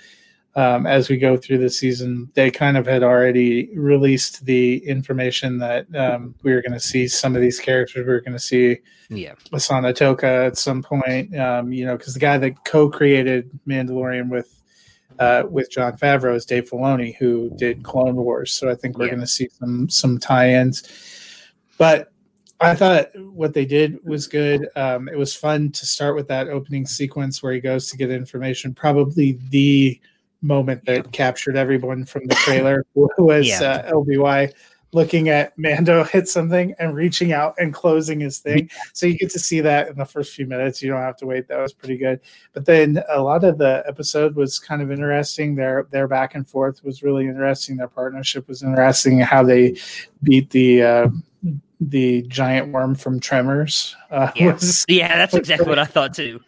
um, as we go through the season. They kind of had already released the information that um, we were going to see some of these characters. We were going to see Yeah, Ahsoka Tano at some point. Um, you know, because the guy that co-created Mandalorian with uh, with Jon Favreau is Dave Filoni, who did Clone Wars. So I think we're Yeah. going to see some some tie-ins. But I thought what they did was good. Um, it was fun to start with that opening sequence where he goes to get information. Probably the moment that captured everyone from the trailer was Yeah. uh, LBY looking at Mando hit something and reaching out and closing his thing. So you get to see that in the first few minutes. You don't have to wait. That was pretty good. But then a lot of the episode was kind of interesting. Their their back and forth was really interesting. Their partnership was interesting. How they beat the uh, the giant worm from Tremors. Uh, Yeah. was yeah, that's exactly what I thought too.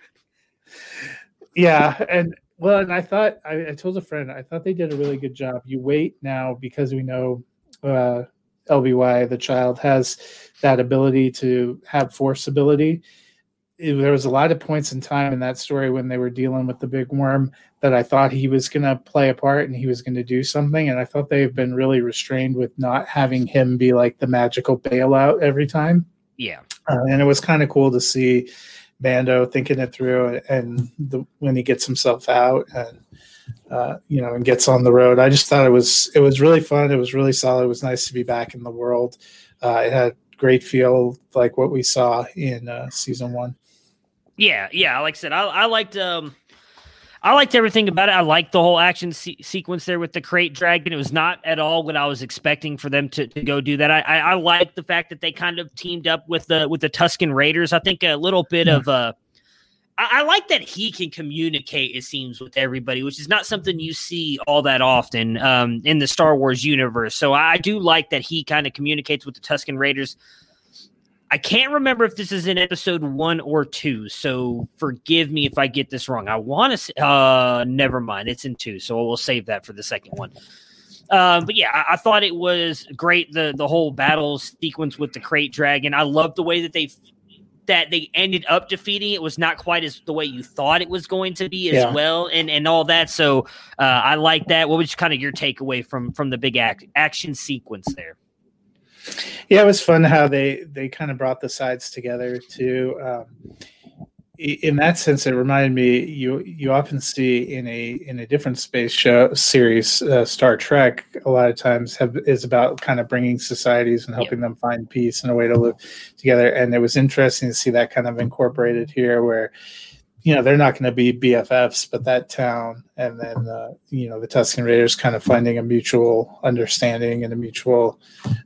yeah and well and i thought I, I told a friend i thought they did a really good job you wait now because we know uh lby the child has that ability to have force ability It- there was a lot of points in time in that story when they were dealing with the big worm that i thought he was going to play a part and he was going to do something and i thought they've been really restrained with not having him be like the magical bailout every time Yeah, uh, and it was kind of cool to see Mando thinking it through, and the, when he gets himself out and uh, you know and gets on the road. I just thought it was it was really fun. It was really solid. It was nice to be back in the world. Uh, it had great feel like what we saw in uh, season one. Yeah, yeah. Like I said, I, I liked um, I liked everything about it. I liked the whole action se- sequence there with the krayt dragon. It was not at all what I was expecting for them to, to go do that. I, I I like the fact that they kind of teamed up with the with the Tusken Raiders. I think a little bit of uh. I I like that he can communicate. It seems with everybody, which is not something you see all that often um, in the Star Wars universe. So I do like that he kind of communicates with the Tusken Raiders. I can't remember if this is in episode one or two, so forgive me if I get this wrong. I want to. Uh, never mind. It's in two, so we'll save that for the second one. Um, but yeah, I, I thought it was great. the The whole battle sequence with the krayt dragon. I love the way that they that they ended up defeating it was not quite as the way you thought it was going to be as Yeah. well, and and all that. So uh, I like that. What was kind of your takeaway from from the big act, action sequence there? Yeah, it was fun how they they kind of brought the sides together too. Um, in that sense, it reminded me you you often see in a in a different space show series, uh, Star Trek. A lot of times have is about kind of bringing societies and helping them find peace and a way to live together. And it was interesting to see that kind of incorporated here, where you know they're not going to be BFFs, but that town and then uh, you know the Tusken Raiders kind of finding a mutual understanding and a mutual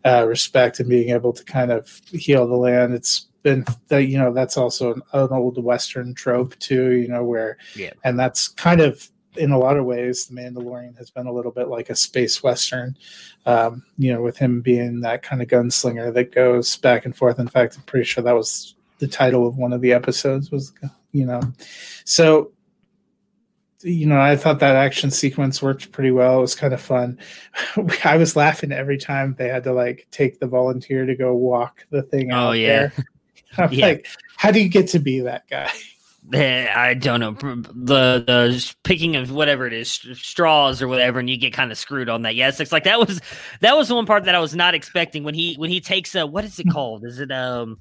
uh, respect and being able to kind of heal the land. It's been that you know that's also an, an old Western trope too. You know where, Yeah. and that's kind of in a lot of ways the Mandalorian has been a little bit like a space western. Um, you know, with him being that kind of gunslinger that goes back and forth. In fact, I'm pretty sure that was the title of one of the episodes. Was you know, so you know, I thought that action sequence worked pretty well. It was kind of fun. I was laughing every time they had to like take the volunteer to go walk the thing Oh, out yeah. Yeah. like, how do you get to be that guy? Eh, I don't know the the picking of whatever it is straws or whatever, and you get kind of screwed on that. Yes, it's like that was that was the one part that I was not expecting when he when he takes a what is it called? Is it um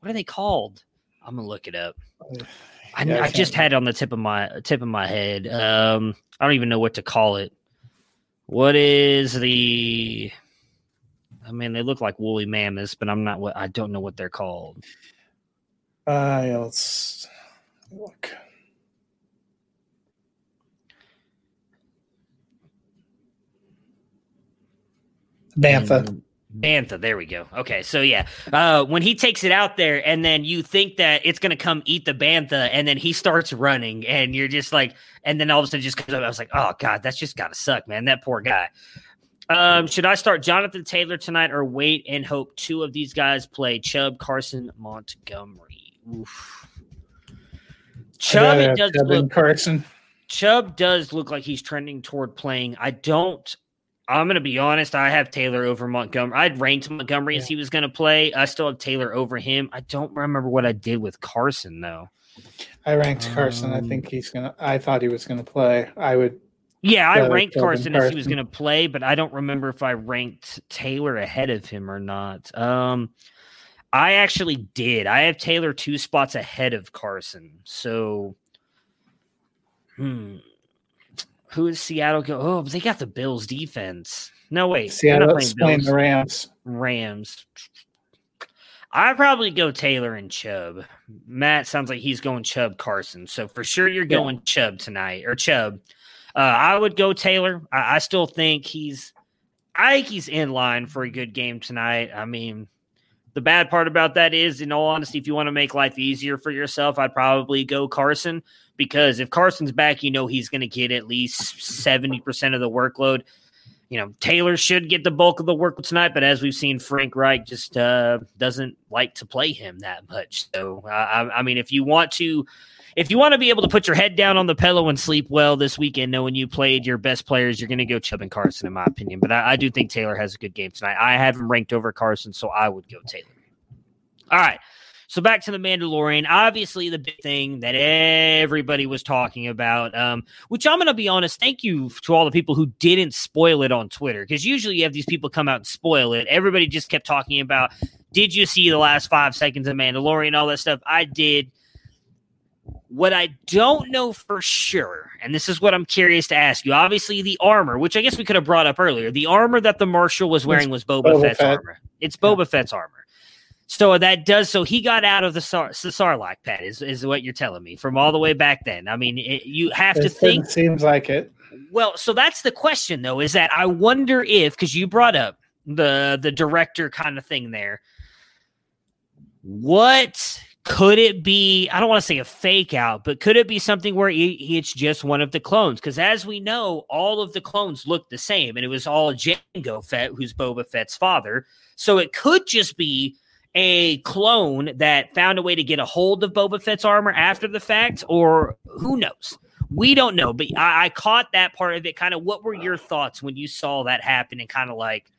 what are they called? I'm gonna look it up. I, Yeah, I I just had it on the tip of my tip of my head. Um, I don't even know what to call it. What is the? I mean, they look like woolly mammoths, but I'm not. What I don't know what they're called. Uh, yeah, let's look. Bantha. And- Bantha, there we go. Okay, so yeah, uh, when he takes it out there, and then you think that it's gonna come eat the bantha, and then he starts running, and you're just like, and then all of a sudden just comes up. I was like, oh god, that's just gotta suck, man. That poor guy. Um, should I start Jonathan Taylor tonight, or wait and hope two of these guys play Chubb, Carson, Montgomery? Oof. Chubb, I'd it rather does Chubb look Carson. Chubb does look like he's trending toward playing. I don't. I'm going to be honest. I have Taylor over Montgomery. I'd ranked Montgomery as he was going to play. I still have Taylor over him. I don't remember what I did with Carson though. I ranked Carson. I Um, think he's gonna. I thought he was gonna play. I would. Yeah, I ranked Chubb and Carson as he was going to play, but I don't remember if I ranked Taylor ahead of him or not. Um, I actually did. I have Taylor two spots ahead of Carson. So, hmm, who is Seattle go? Oh, but they got the Bills defense. No wait, not Seattle's playing playing the Rams. Rams. I probably go Taylor and Chubb. Matt sounds like he's going Chubb Carson. So for sure you're Yeah. going Chubb tonight or Chubb. Uh, I would go Taylor. I, I still think he's I think he's in line for a good game tonight. I mean, the bad part about that is, in all honesty, if you want to make life easier for yourself, I'd probably go Carson because if Carson's back, you know he's going to get at least 70% of the workload you know, Taylor should get the bulk of the work tonight, but as we've seen, Frank Reich just uh, doesn't like to play him that much. So, uh, I, I mean, if you want to, if you want to be able to put your head down on the pillow and sleep well this weekend, knowing you played your best players, you're going to go Chubb and Carson, in my opinion. But I, I do think Taylor has a good game tonight. I have him ranked over Carson, so I would go Taylor. All right. So back to the Mandalorian. Obviously, the big thing that everybody was talking about, um, which I'm going to be honest, thank you to all the people who didn't spoil it on Twitter, because usually you have these people come out and spoil it. Everybody just kept talking about, did you see the last five seconds of Mandalorian, all that stuff? I did. What I don't know for sure, and this is what I'm curious to ask you. Obviously, the armor, which I guess we could have brought up earlier, the armor that the Marshal was wearing was Boba, Boba Fett's Fett. armor. It's Boba Fett's armor. So that does so he got out of the, Sar- the Sarlacc pet is, is what you're telling me from all the way back then. I mean, it, you have to It think. seems like it. Well, so that's the question though. Is that I wonder if because you brought up the the director kind of thing there. What could it be? I don't want to say a fake out, but could it be something where he, he- it's just one of the clones? Because as we know, all of the clones look the same, and it was all Jango Fett, who's Boba Fett's father. So it could just be a clone that found a way to get a hold of Boba Fett's armor after the fact, or who knows? We don't know, but I, I caught that part of it. Kind of, what were your thoughts when you saw that happen, and kind of like,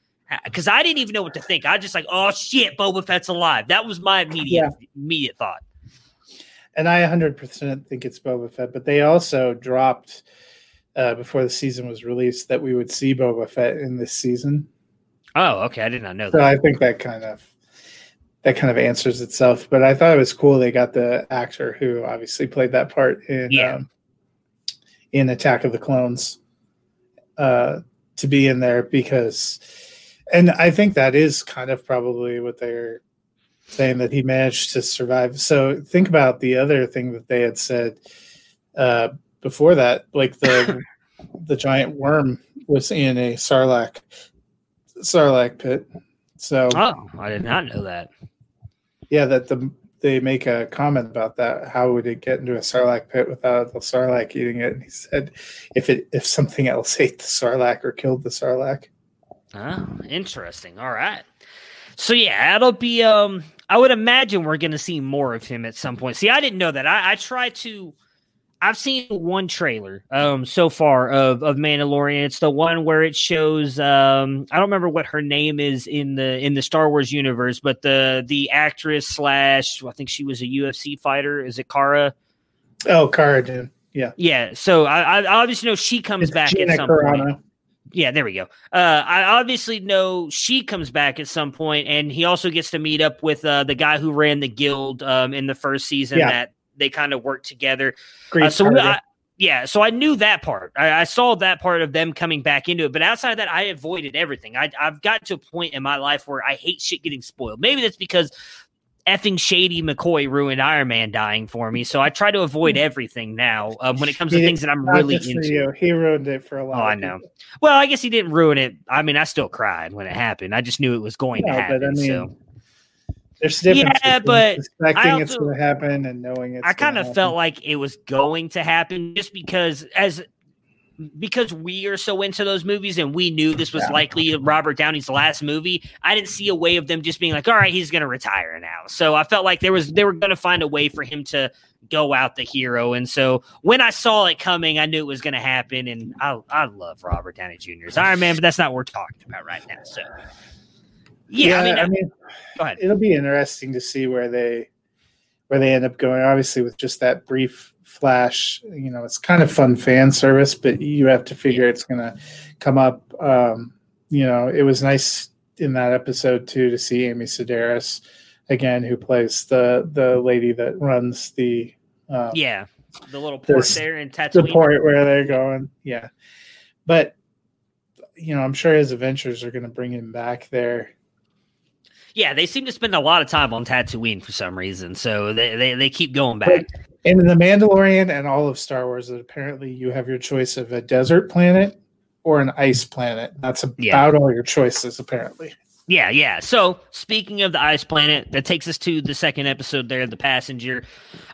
because I didn't even know what to think. I just like, oh shit, Boba Fett's alive. That was my immediate immediate thought. And I 100% think it's Boba Fett, but they also dropped uh, before the season was released that we would see Boba Fett in this season. Oh, okay, I did not know So that. I think that kind of that kind of answers itself. But I thought it was cool they got the actor who obviously played that part in Yeah. um, in Attack of the Clones uh, to be in there because, and I think that is kind of probably what they're saying that he managed to survive. So think about the other thing that they had said uh, before that, like the the giant worm was in a sarlacc sarlacc pit. So Oh, I did not know that. Yeah, that the they make a comment about that. How would it get into a sarlacc pit without the sarlacc eating it? And he said, if it if something else ate the sarlacc or killed the sarlacc. Oh, interesting. All right. So yeah, that'll be um I would imagine we're gonna see more of him at some point. See, I didn't know that. I, I try to I've seen one trailer um so far of of Mandalorian. It's the one where it shows um I don't remember what her name is in the in the Star Wars universe, but the the actress slash I think she was a UFC fighter. Is it Cara? Oh, Cara Dune. Yeah, Yeah. So I, I obviously know she comes It's back Gina at some point. Yeah, there we go. Uh, I obviously know she comes back at some point, and he also gets to meet up with uh, the guy who ran the guild um, in the first season. Yeah. That they kind of work together. Great Uh, so we, I, yeah, so I knew that part. I, I saw that part of them coming back into it, but outside of that, I avoided everything. I, I've got to a point in my life where I hate shit getting spoiled. Maybe that's because effing shady McCoy ruined Iron Man dying for me. So I try to avoid Hmm. everything now um, when it comes to He- things that I'm really into. you. He ruined it for a lot. Oh, I know. people. Well, I guess he didn't ruin it. I mean, I still cried when it happened. I just knew it was going No, to but I happen. mean, so There's difference Yeah, but suspecting I it's also- going to happen and knowing it's. I kind of felt like it was going to happen just because as because we are so into those movies and we knew this was Yeah. likely Robert Downey's last movie. I didn't see a way of them just being like, "All right, he's going to retire now." So I felt like there was they were going to find a way for him to go out the hero. And so when I saw it coming, I knew it was going to happen. And I I love Robert Downey Jr.'s Iron Man, but that's not what we're talking about right now. So yeah, I mean, I ahead. it'll be interesting to see where they where they end up going. Obviously, with just that brief flash, you know, it's kind of fun fan service, but you have to figure it's going to come up. Um, you know, it was nice in that episode too to see Amy Sedaris again, who plays the the lady that runs the um, yeah, the little port there in the Tatooine. port where they're going. Yeah, but you know, I'm sure his adventures are going to bring him back there. Yeah, they seem to spend a lot of time on Tatooine for some reason, so they they, they keep going back. And in the Mandalorian and all of Star Wars, apparently you have your choice of a desert planet or an ice planet. That's about Yeah. all your choices, apparently. Yeah, yeah. So speaking of the ice planet, that takes us to the second episode there, the passenger.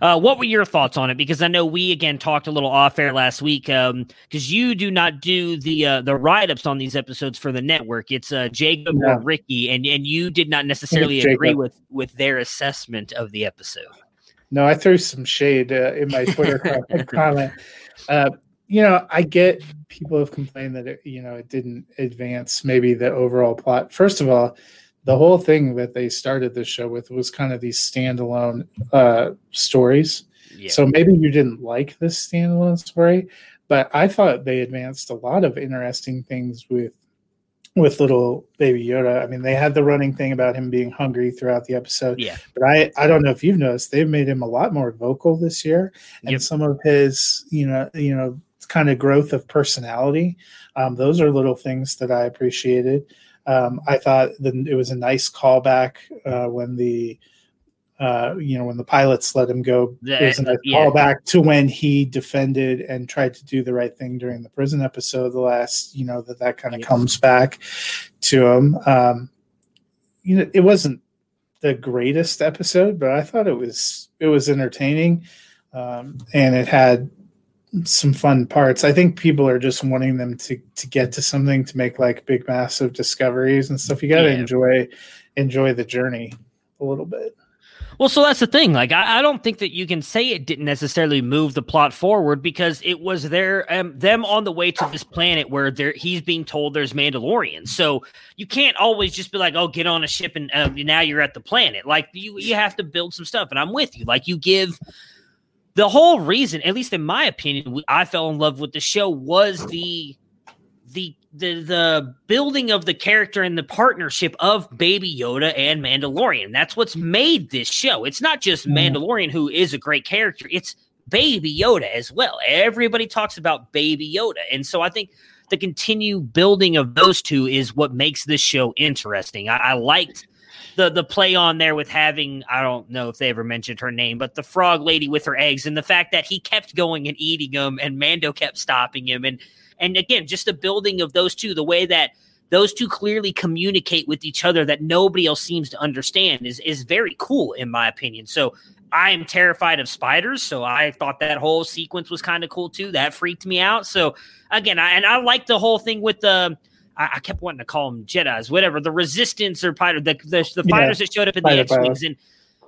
Uh, what were your thoughts on it? Because I know we again talked a little off air last week. Because you do not do the uh, the write ups on these episodes for the network. It's uh, Jacob No. or Ricky, and and you did not necessarily agree with with their assessment of the episode. No, I threw some shade uh, in my Twitter co- comment. You know, I get people have complained that it, you know it didn't advance maybe the overall plot. First of all, the whole thing that they started the show with was kind of these standalone uh, stories. Yeah. So maybe you didn't like this standalone story, but I thought they advanced a lot of interesting things with with little baby Yoda. I mean, they had the running thing about him being hungry throughout the episode. Yeah. But I I don't know if you've noticed they've made him a lot more vocal this year, and Yep. some of his you know you know kind of growth of personality. Um, those are little things that I appreciated. Um, I thought that it was a nice callback uh, when the uh, you know when the pilots let him go. It was a nice yeah. callback to when he defended and tried to do the right thing during the prison episode. The last you know that that kind of Yeah. comes back to him. Um, you know, it wasn't the greatest episode, but I thought it was it was entertaining, um, and it had some fun parts. I think people are just wanting them to to get to something to make like big massive discoveries and stuff. You got to Yeah. enjoy enjoy the journey a little bit. Well, so that's the thing. Like, I, I don't think that you can say it didn't necessarily move the plot forward because it was their um, them on the way to this planet where there he's being told there's Mandalorians. So you can't always just be like, "Oh, get on a ship and uh, now you're at the planet." Like you you have to build some stuff, and I'm with you. Like you give the whole reason, at least in my opinion, I fell in love with the show was the the the the building of the character and the partnership of Baby Yoda and Mandalorian. That's what's made this show. It's not just Mhm. Mandalorian who is a great character. It's Baby Yoda as well. Everybody talks about Baby Yoda, and so I think the continued building of those two is what makes this show interesting. I, I liked the the play on there with having I don't know if they ever mentioned her name, but the frog lady with her eggs, and the fact that he kept going and eating them, and Mando kept stopping him, and and again, just the building of those two, the way that those two clearly communicate with each other that nobody else seems to understand is is very cool in my opinion. So I am terrified of spiders, so I thought that whole sequence was kind of cool too. That freaked me out. So again, I, and I like the whole thing with the. I, I kept wanting to call them Jedi's, whatever the Resistance or the the, the Yeah, fighters that showed up in the X wings, and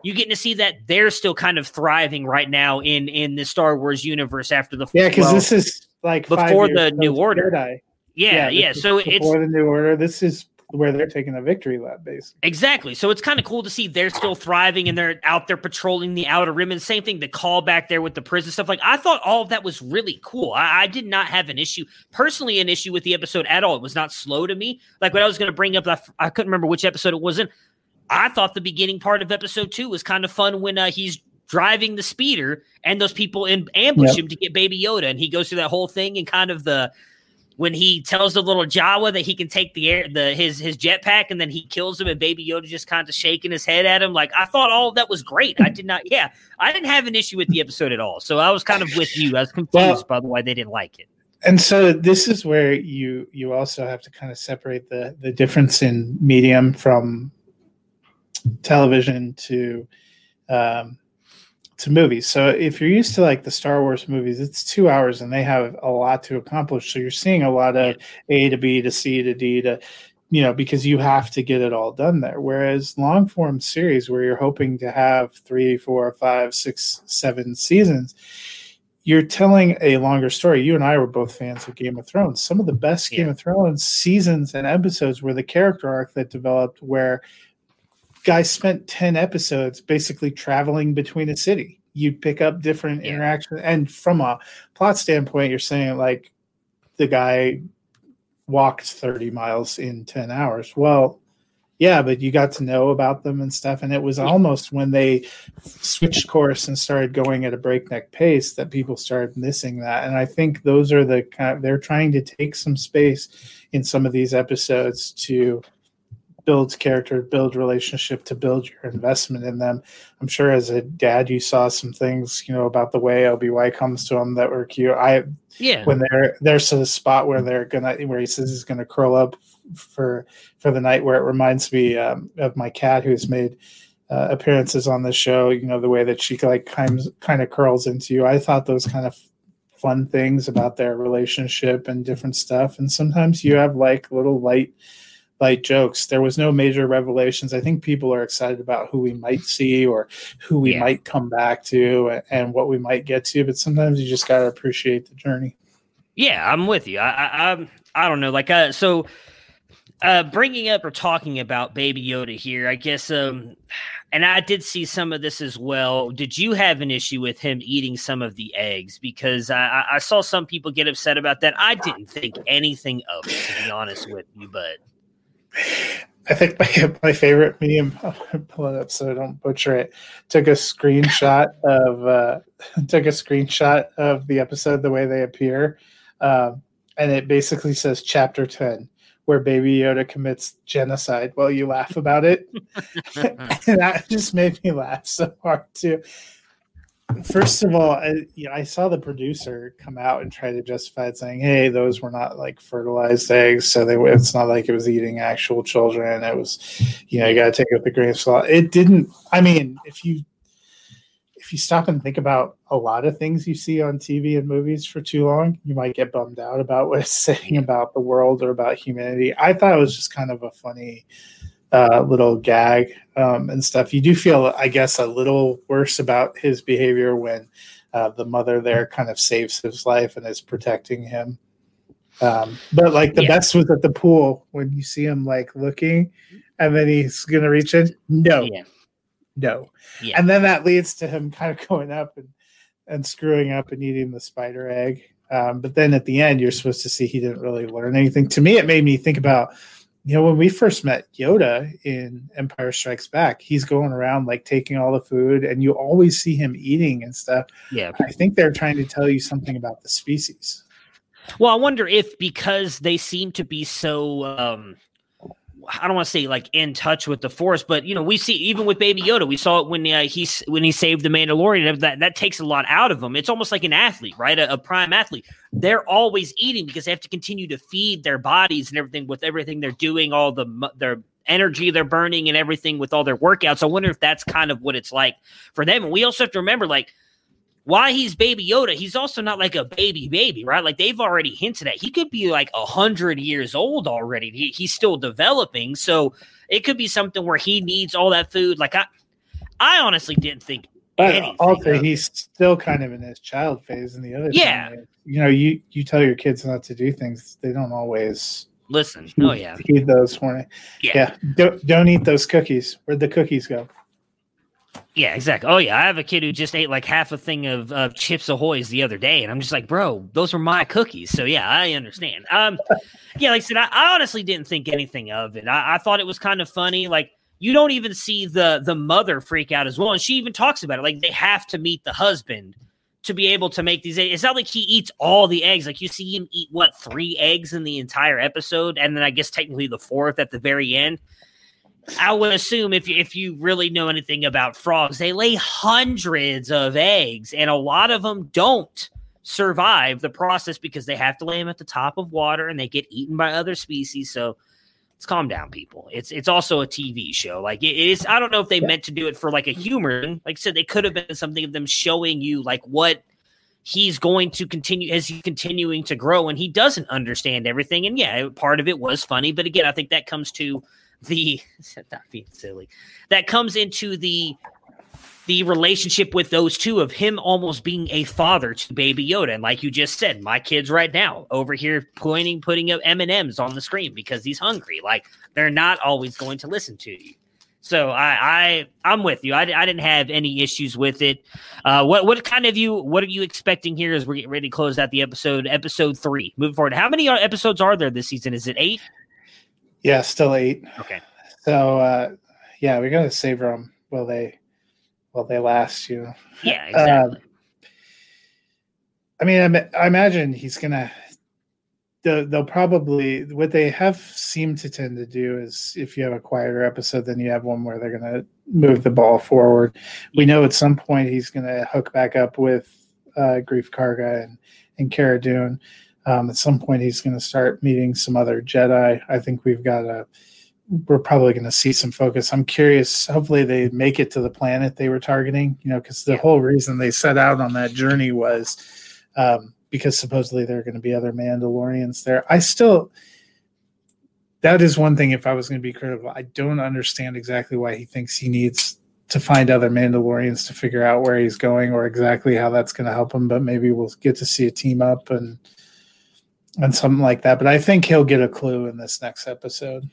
you getting to see that they're still kind of thriving right now in in the Star Wars universe after the Yeah, because well, this is like before the New Order. Jedi. yeah yeah. is So it's before the new order. This is where they're taking a victory lap, basically. Exactly. So it's kind of cool to see they're still thriving and they're out there patrolling the outer rim. And same thing, the call back there with the prison stuff. Like I thought all of that was really cool. I, I did not have an issue, personally, an issue with the episode at all. It was not slow to me. Like when I was going to bring up, I, f- I couldn't remember which episode it was in. I thought the beginning part of episode two was kind of fun when uh, he's driving the speeder and those people in ambush Yep. him to get Baby Yoda, and he goes through that whole thing and kind of the when he tells the little Jawa that he can take the air, the his his jetpack, and then he kills him, and Baby Yoda just kind of shaking his head at him. Like I thought all that was great. I did not. Yeah, I didn't have an issue with the episode at all. So I was kind of with you. I was confused well, by the way they didn't like it. And so this is where you you also have to kind of separate the the difference in medium from television to um, to movies. So if you're used to like the Star Wars movies, it's two hours and they have a lot to accomplish. So you're seeing a lot of A to B to C to D to, you know, because you have to get it all done there. Whereas long form series, where you're hoping to have three, four, five, six, seven seasons, you're telling a longer story. You and I were both fans of Game of Thrones. Some of the best Game of Thrones seasons and episodes were the character arc that developed where guys spent 10 episodes basically traveling between a city. You'd pick up different yeah. interactions. And from a plot standpoint, you're saying like the guy walked 30 miles in 10 hours. Well, yeah, but you got to know about them and stuff. And it was almost when they switched course and started going at a breakneck pace that people started missing that. And I think those are the kind of, they're trying to take some space in some of these episodes to builds character, build relationship, to build your investment in them. I'm sure as a dad, you saw some things, you know, about the way OBY comes to him that were cute. I yeah, when they're there's a spot where they're gonna where he says he's gonna curl up for for the night, where it reminds me um, of my cat who's made. Uh, appearances on the show, you know, the way that she like kind kind of curls into you. I thought those kind of fun things about their relationship and different stuff. And sometimes you have like little light light jokes. There was no major revelations. I think people are excited about who we might see or who we yeah. might come back to and, and, what we might get to. But sometimes you just got to appreciate the journey. Yeah, I'm with you. I I, I, I don't know. Like, uh, so uh, bringing up or talking about Baby Yoda here, I guess. Um, and I did see some of this as well. Did you have an issue with him eating some of the eggs? Because I, I saw some people get upset about that. I didn't think anything of it, to be honest with you, but I think my, my favorite meme, I'll pull it up so I don't butcher it, took a screenshot of uh, took a screenshot of the episode the way they appear, um, and it basically says chapter ten where Baby Yoda commits genocide. while you laugh about it, and that just made me laugh so hard too. First of all, I, you know, I saw the producer come out and try to justify it, saying, "Hey, those were not like fertilized eggs, so they it's not like it was eating actual children. It was, you know, you got to take it with a grain of salt." It didn't. I mean, if you if you stop and think about a lot of things you see on TV and movies for too long, you might get bummed out about what it's saying about the world or about humanity. I thought it was just kind of a funny uh, little gag um, and stuff. You do feel, I guess, a little worse about his behavior when uh, the mother there kind of saves his life and is protecting him. Um, but like the yeah. best was at the pool when you see him like looking, and then he's gonna reach in. No, yeah. no, yeah. and then that leads to him kind of going up and and screwing up and eating the spider egg. Um, but then at the end, you're supposed to see he didn't really learn anything. To me, it made me think about you know, when we first met Yoda in Empire Strikes Back, he's going around like taking all the food, and you always see him eating and stuff. Yeah. I think they're trying to tell you something about the species. Well, I wonder if because they seem to be so um I don't want to say like in touch with the force, but you know, we see even with Baby Yoda, we saw it when uh, he when he saved the Mandalorian. That that takes a lot out of him. It's almost like an athlete, right? A, a, prime athlete. They're always eating because they have to continue to feed their bodies and everything with everything they're doing, all the their energy they're burning and everything with all their workouts. I wonder if that's kind of what it's like for them. And we also have to remember, like why he's baby Yoda, he's also not like a baby baby, right? Like they've already hinted at he could be like a hundred years old already. He, he's still developing, so it could be something where he needs all that food. Like I, I honestly didn't think. But also, he's still kind of in his child phase, and the other yeah, thing, you know, you you tell your kids not to do things, they don't always listen. Heed, oh yeah, heed those for Yeah, yeah. Don't don't eat those cookies. Where'd the cookies go? Yeah, exactly. Oh yeah, I have a kid who just ate like half a thing of, of Chips Ahoy's the other day, and I'm just like, bro, those were my cookies. So yeah, I understand. Um, yeah, like I said, I, I honestly didn't think anything of it. I, I, thought it was kind of funny. Like you don't even see the the mother freak out as well, and she even talks about it. Like they have to meet the husband to be able to make these it's not like he eats all the eggs like you see him eat what three eggs in the entire episode and then i guess technically the fourth at the very end i would assume if you, if you really know anything about frogs they lay hundreds of eggs and a lot of them don't survive the process because they have to lay them at the top of water and they get eaten by other species so let's calm down people. It's it's also a tv show. Like it is i don't know if they meant to do it for like a humor. Like i said they could have been something of them showing you like what he's going to continue as he's continuing to grow and he doesn't understand everything and yeah part of it was funny but again i think that comes to the not being silly that comes into the the relationship with those two of him almost being a father to baby yoda. And like you just said my kids right now over here pointing putting up m&ms on the screen because he's hungry. Like they're not always going to listen to you. So i i i'm with you. I, I didn't have any issues with it. Uh what what kind of you what are you expecting here as we're getting ready to close out the episode episode three? Moving forward how many episodes are there this season? Is it eight yeah still eight okay so uh yeah we gotta savor them while they while they last you. Yeah, exactly. Uh, I mean, I, I, imagine he's gonna. They'll, they'll probably what they have seemed to tend to do is if you have a quieter episode, then you have one where they're gonna move the ball forward. We know at some point he's gonna hook back up with uh, Greef Karga and and Cara Dune. Um, at some point, he's going to start meeting some other Jedi. I think we've got a we're probably going to see some focus. I'm curious. Hopefully, they make it to the planet they were targeting. You know, because the whole reason they set out on that journey was um, because supposedly there are going to be other Mandalorians there. I still, that is one thing. If I was going to be critical, I don't understand exactly why he thinks he needs to find other Mandalorians to figure out where he's going or exactly how that's going to help him. But maybe we'll get to see a team up and and something like that. But I think he'll get a clue in this next episode.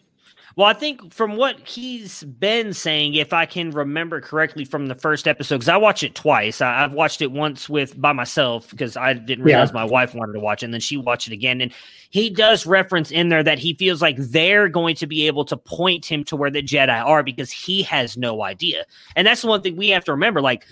Well, I think from what he's been saying, if I can remember correctly from the first episode, because I watched it twice. I, have watched it once with by myself because I didn't realize yeah. my wife wanted to watch it, and then she watched it again. And he does reference in there that he feels like they're going to be able to point him to where the Jedi are because he has no idea. And that's the one thing we have to remember. Like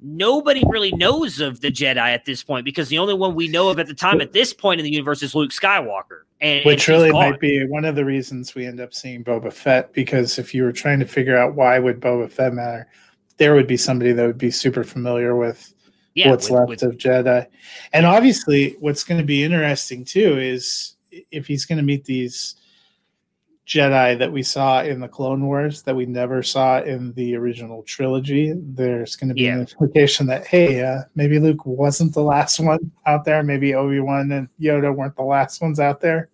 nobody really knows of the Jedi at this point because the only one we know of at the time at this point in the universe is Luke Skywalker. And, Which and really might be one of the reasons we end up seeing Boba Fett because if you were trying to figure out why would Boba Fett matter, there would be somebody that would be super familiar with yeah, what's with, left with, of Jedi. And obviously what's going to be interesting too is if he's going to meet these Jedi that we saw in the Clone Wars that we never saw in the original trilogy. There's going to be yeah. an implication that hey, uh, maybe Luke wasn't the last one out there. Maybe Obi Wan and Yoda weren't the last ones out there.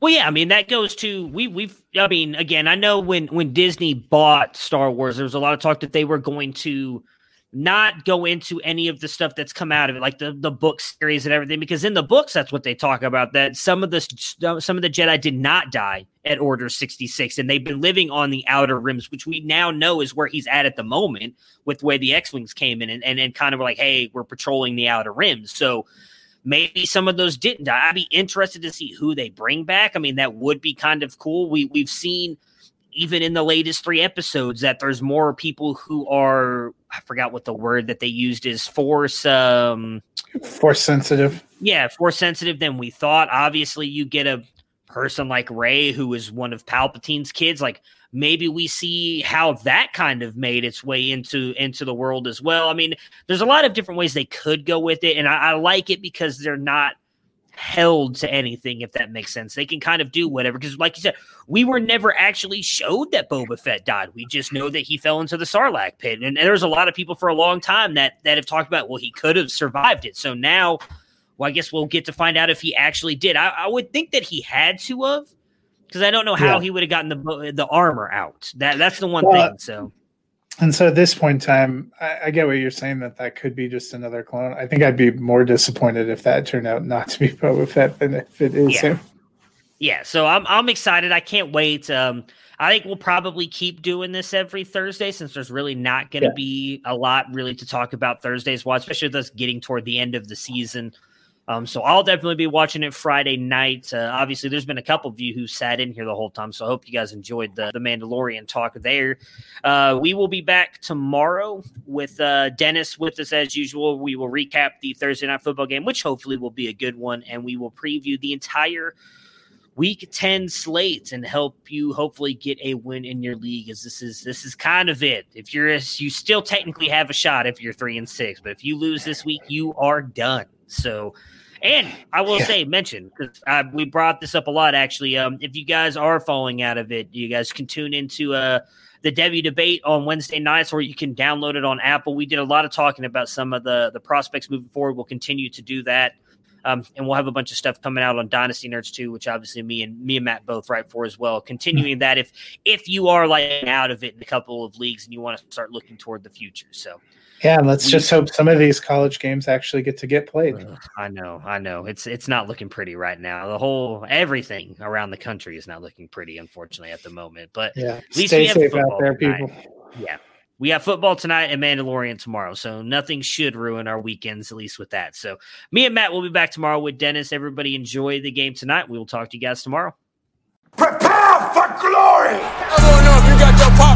Well, yeah, I mean that goes to we we've. I mean, again, I know when when Disney bought Star Wars, there was a lot of talk that they were going to not go into any of the stuff that's come out of it, like the the book series and everything, because in the books that's what they talk about. That some of the some of the Jedi did not die at Order sixty six, and they've been living on the outer rims, which we now know is where he's at at the moment, with the way the X wings came in and, and and kind of like, hey, we're patrolling the outer rims, so. Maybe some of those didn't die. I'd be interested to see who they bring back. I mean, that would be kind of cool. We we've seen even in the latest three episodes that there's more people who are I forgot what the word that they used is force um force sensitive. Yeah, force sensitive than we thought. Obviously, you get a person like Rey who is one of Palpatine's kids like maybe we see how that kind of made its way into into the world as well. I mean, there's a lot of different ways they could go with it and I, I like it because they're not held to anything, if that makes sense. They can kind of do whatever. Because, like you said, we were never actually showed that Boba Fett died. We just know that he fell into the Sarlacc pit. And, and there's a lot of people for a long time that that have talked about, well, he could have survived it. So now, well, I guess we'll get to find out if he actually did. I, I would think that he had to have, because I don't know how yeah. he would have gotten the the armor out. That that's the one well, thing. So and so at this point in time, I, I, get what you're saying that that could be just another clone. I think I'd be more disappointed if that turned out not to be Boba Fett than if it is yeah. him. Yeah, so I'm I'm excited. I can't wait. Um, I think we'll probably keep doing this every Thursday since there's really not going to yeah. be a lot really to talk about Thursdays. Well, especially with us getting toward the end of the season. Um, so I'll definitely be watching it Friday night. Uh, obviously, there's been a couple of you who sat in here the whole time, so I hope you guys enjoyed the, the Mandalorian talk there. Uh, we will be back tomorrow with uh, Dennis with us as usual. We will recap the Thursday night football game, which hopefully will be a good one, and we will preview the entire week 10 slate and help you hopefully get a win in your league as this is this is kind of it if you're you still technically have a shot if you're three and six but if you lose this week you are done so and I will yeah. say, mention because we brought this up a lot. Actually, um, if you guys are falling out of it, you guys can tune into uh, the Devy debate on Wednesday nights, or you can download it on Apple. We did a lot of talking about some of the the prospects moving forward. We'll continue to do that. Um, and we'll have a bunch of stuff coming out on Dynasty Nerds too, which obviously me and me and Matt both write for as well. Continuing that if if you are like out of it in a couple of leagues and you want to start looking toward the future, so yeah, let's we, just hope some of these college games actually get to get played. Uh, I know, I know. It's it's not looking pretty right now. The whole everything around the country is not looking pretty, unfortunately, at the moment. But yeah, at least stay safe out there, tonight. people. Yeah. We have football tonight and Mandalorian tomorrow, so nothing should ruin our weekends, at least with that. So, me and Matt will be back tomorrow with Dennis. Everybody enjoy the game tonight. We will talk to you guys tomorrow. Prepare for glory! I don't know if you got your popcorn